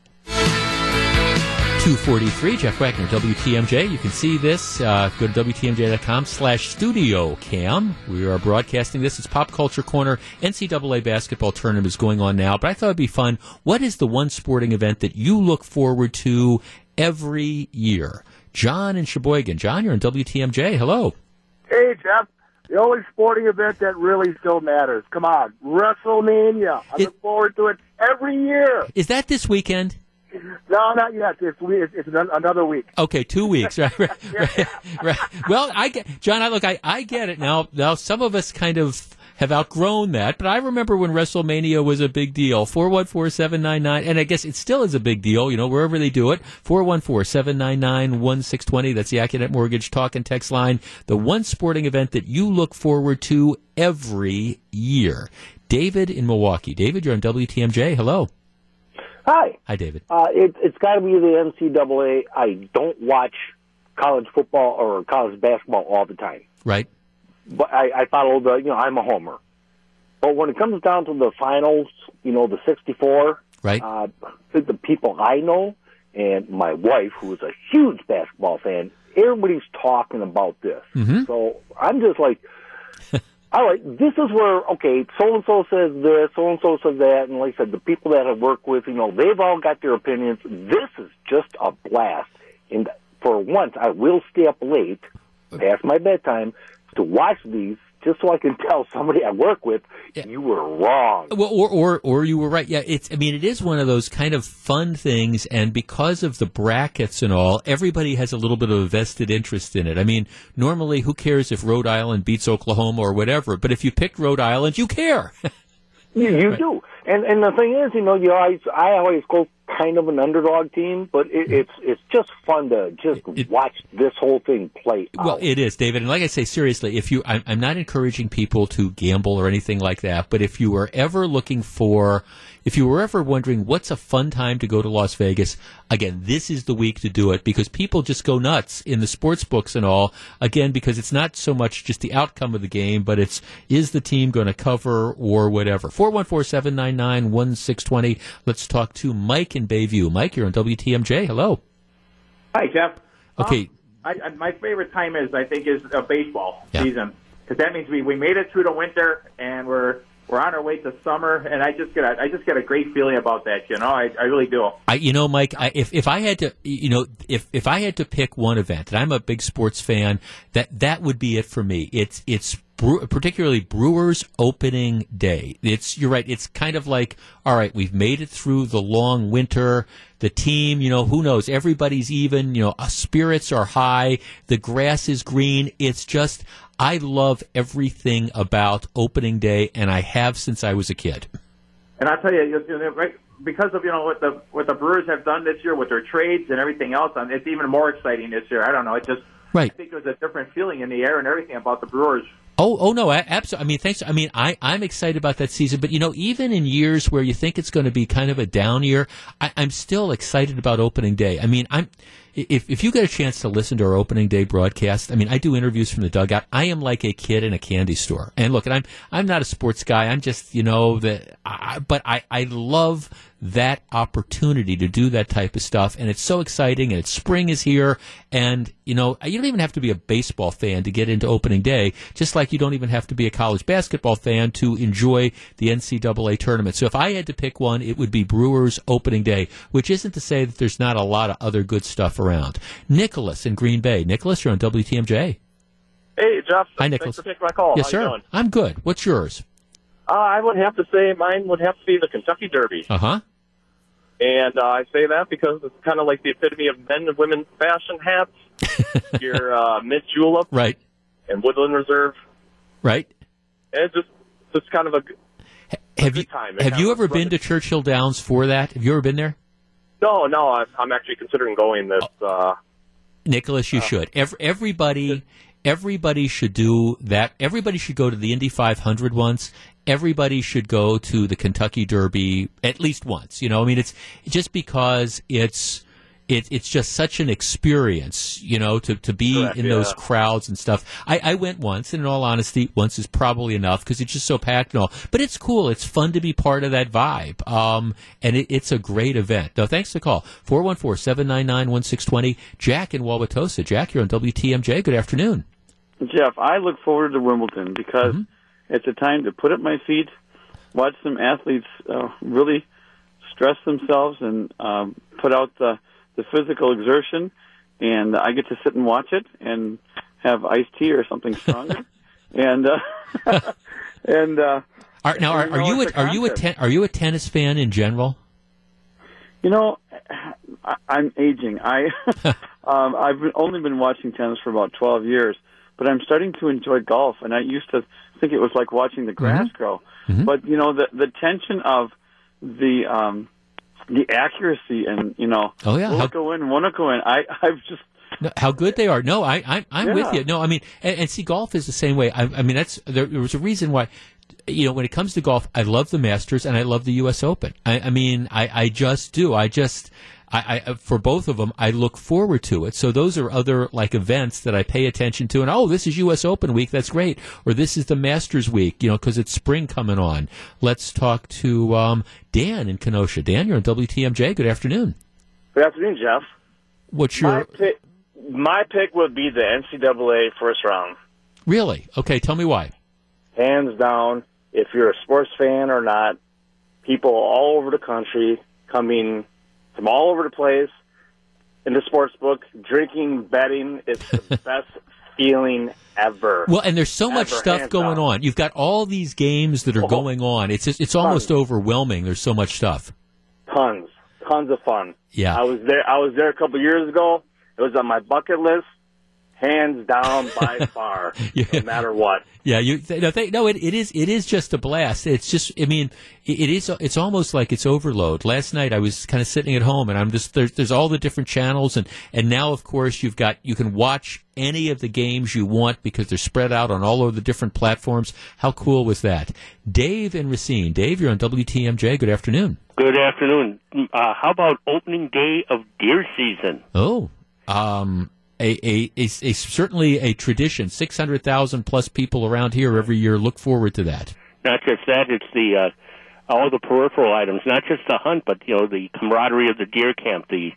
243, Jeff Wagner, WTMJ. You can see this. Uh, go to WTMJ.com slash studio cam. We are broadcasting this. It's Pop Culture Corner. NCAA basketball tournament is going on now, but I thought it'd be fun. What is the one sporting event that you look forward to every year? John in Sheboygan. John, you're on WTMJ. Hello. Hey, Jeff. The only sporting event that really still matters. Come on, WrestleMania. I look forward to it every year. Is that this weekend? No, not yet. It's it's, it's another week. Okay, two weeks. Right, right, right, right. Well, I get John. I look. I, I get it now. Now, some of us kind of have outgrown that, but I remember when WrestleMania was a big deal. Four one four seven nine nine, and I guess it still is a big deal. You know, wherever they do it. Four one four seven nine nine one six twenty. That's the Accunet Mortgage talk and text line. The one sporting event that you look forward to every year. David in Milwaukee. David, you're on WTMJ. Hello. Hi. Hi, David. Uh, it, it's got to be the NCAA. I don't watch college football or college basketball all the time, Right. but I, I follow the. You know, I'm a homer. But when it comes down to the finals, you know, the 64, right? Uh, the people I know and my wife, who is a huge basketball fan, everybody's talking about this. Mhm. So I'm just like, all right, this is where okay, so and so says this, so and so says that, and like I said, the people that I work with, you know, they've all got their opinions. This is just a blast, and for once, I will stay up late past my bedtime to watch these, just so I can tell somebody I work with you were wrong. Well, or, or or you were right. Yeah, it's. I mean, it is one of those kind of fun things, and because of the brackets and all, everybody has a little bit of a vested interest in it. I mean, normally, who cares if Rhode Island beats Oklahoma or whatever? But if you picked Rhode Island, you care. You, you do, and and the thing is, you know, you always I always go kind of an underdog team, but it, mm-hmm. it's it's just fun to just watch this whole thing play out. Well, it is, David. And like I say, seriously, if you, I'm, I'm not encouraging people to gamble or anything like that, but if you were ever looking for, if you were ever wondering what's a fun time to go to Las Vegas, again, this is the week to do it because people just go nuts in the sports books and all. Again, because it's not so much just the outcome of the game, but it's is the team going to cover or whatever. 414 799 1620. Let's talk to Mike in Bayview. Mike, you're on WTMJ. Hello. Hi, Jeff. Okay. Um, I, I, my favorite time is, I think, is uh, baseball season because that means we, we made it through the winter and we're we're on our way to summer, and I just get a, I just get a great feeling about that. You know, I, I really do. I, you know, Mike, I, if if I had to, you know, if if I had to pick one event, and I'm a big sports fan, that that would be it for me. It's it's Particularly Brewers opening day. It's you're right. It's kind of like, all right, we've made it through the long winter. The team, you know, who knows? Everybody's even. You know, uh, spirits are high. The grass is green. It's just. I love everything about opening day, and I have since I was a kid. And I tell you, you know, right, because of you know what the what the Brewers have done this year with their trades and everything else, it's even more exciting this year. I don't know. It just Right. I think there's a different feeling in the air and everything about the Brewers. Oh, oh no, absolutely. I mean, thanks. I mean, I, I'm excited about that season, but you know, even in years where you think it's going to be kind of a down year, I, I'm still excited about opening day. I mean, I'm, if, if you get a chance to listen to our opening day broadcast, I mean, I do interviews from the dugout. I am like a kid in a candy store. And look, and I'm, I'm not a sports guy. I'm just, you know, the, I, but I, I love that opportunity to do that type of stuff. And it's so exciting and it's spring is here. And, you know, you don't even have to be a baseball fan to get into opening day, just like you don't even have to be a college basketball fan to enjoy the NCAA tournament. So if I had to pick one, it would be Brewers opening day, which isn't to say that there's not a lot of other good stuff around. Nicholas in Green Bay. Nicholas, you're on WTMJ. Hey, Jeff. Hi, Nicholas. Thanks for taking my call. yes, How sir. I'm good. What's yours? Uh, I would have to say mine would have to be the Kentucky Derby. Uh huh. And uh, I say that because it's kind of like the epitome of men and women fashion hats. Your uh, Mint Julep Right. and Woodford Reserve. Right. And it's just, just kind of a, Have good you have you ever been to Churchill Downs for that? Have you ever been there? No, no, I'm, I'm actually considering going this. Uh, Nicholas, you should. Ev- everybody, everybody should do that. Everybody should go to the Indy 500 once. Everybody should go to the Kentucky Derby at least once. You know, I mean, it's just because it's. It, it's just such an experience, you know, to, to be Correct, in those crowds and stuff. I, I went once, and in all honesty, once is probably enough because it's just so packed and all. But it's cool. It's fun to be part of that vibe. Um, and it, it's a great event. No, thanks for the call. 414-799-1620. Jack in Wauwatosa. Jack, you're on WTMJ. Good afternoon. Jeff, I look forward to Wimbledon because it's a time to put up my feet, watch some athletes uh, really stress themselves and um, put out the, the physical exertion, and I get to sit and watch it and have iced tea or something stronger. and uh, and uh, Are, now, are, are you a, are you a ten, are you a tennis fan in general? You know, I, I'm aging. I um, I've only been watching tennis for about 12 years, but I'm starting to enjoy golf. And I used to think it was like watching the grass Mm-hmm. grow. But you know, the the tension of the um, the accuracy and you know, Oh, yeah. will How- go in, won't go in? I I've just No, how good they are. No, I, I I'm with you. No, I mean, and, and see, golf is the same way. I, I mean, that's there, there was a reason why. You know, when it comes to golf, I love the Masters and I love the U.S. Open. I, I mean, I, I just do. I just, I, I, for both of them, I look forward to it. So those are other like events that I pay attention to. And oh, this is U.S. Open week. That's great. Or this is the Masters week. You know, because it's spring coming on. Let's talk to um, Dan in Kenosha. Dan, you're on WTMJ. Good afternoon. Good afternoon, Jeff. What's My your pick, my pick would be the NCAA first round, really? Okay, tell me why. hands down. If you're a sports fan or not, people all over the country coming from all over the place in the sports book, drinking, betting. It's the best feeling ever. Well, and there's so much stuff going down. on. You've got all these games that are oh. going on. It's just, it's almost overwhelming. There's so much stuff. Tons, tons of fun. Yeah. I was there. I was there a couple years ago. It was on my bucket list, hands down by far, no matter what. Yeah, you th- no, they, no it, it is it is just a blast. It's just I mean it, it is it's almost like it's overload. Last night I was kind of sitting at home and I'm just there's there's all the different channels and and now of course you've got you can watch any of the games you want because they're spread out on all of the different platforms. How cool was that? Dave and Racine. Dave, you're on WTMJ. Good afternoon. Good afternoon. Uh, how about opening day of deer season? Oh, um, a, a, a, a certainly a tradition. Six hundred thousand plus people around here every year look forward to that. Not just that, it's the uh, all the peripheral items, not just the hunt, but you know the camaraderie of the deer camp, the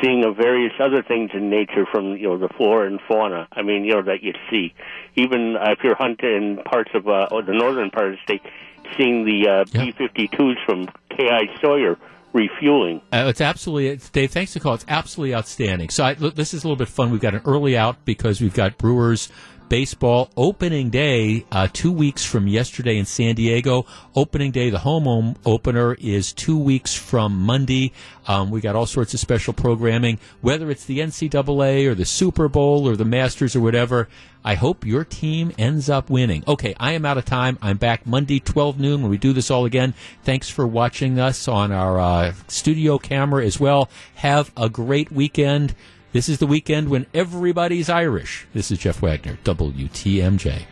seeing of various other things in nature from you know the flora and fauna. I mean, you know that you see, even uh, if you're hunting in parts of uh, or the northern part of the state, seeing the uh, B-52s from K.I. Sawyer refueling. Uh, it's absolutely, it's, Dave. Thanks for the call. It's absolutely outstanding. So I, this is a little bit fun. We've got an early out because we've got Brewers baseball opening day uh, two weeks from yesterday in San Diego. Opening day, the home opener is two weeks from Monday. Um, we got all sorts of special programming, whether it's the NCAA or the Super Bowl or the Masters or whatever. I hope your team ends up winning. Okay, I am out of time. I'm back Monday, 12 noon, when we do this all again. Thanks for watching us on our uh, studio camera as well. Have a great weekend. This is the weekend when everybody's Irish. This is Jeff Wagner, WTMJ.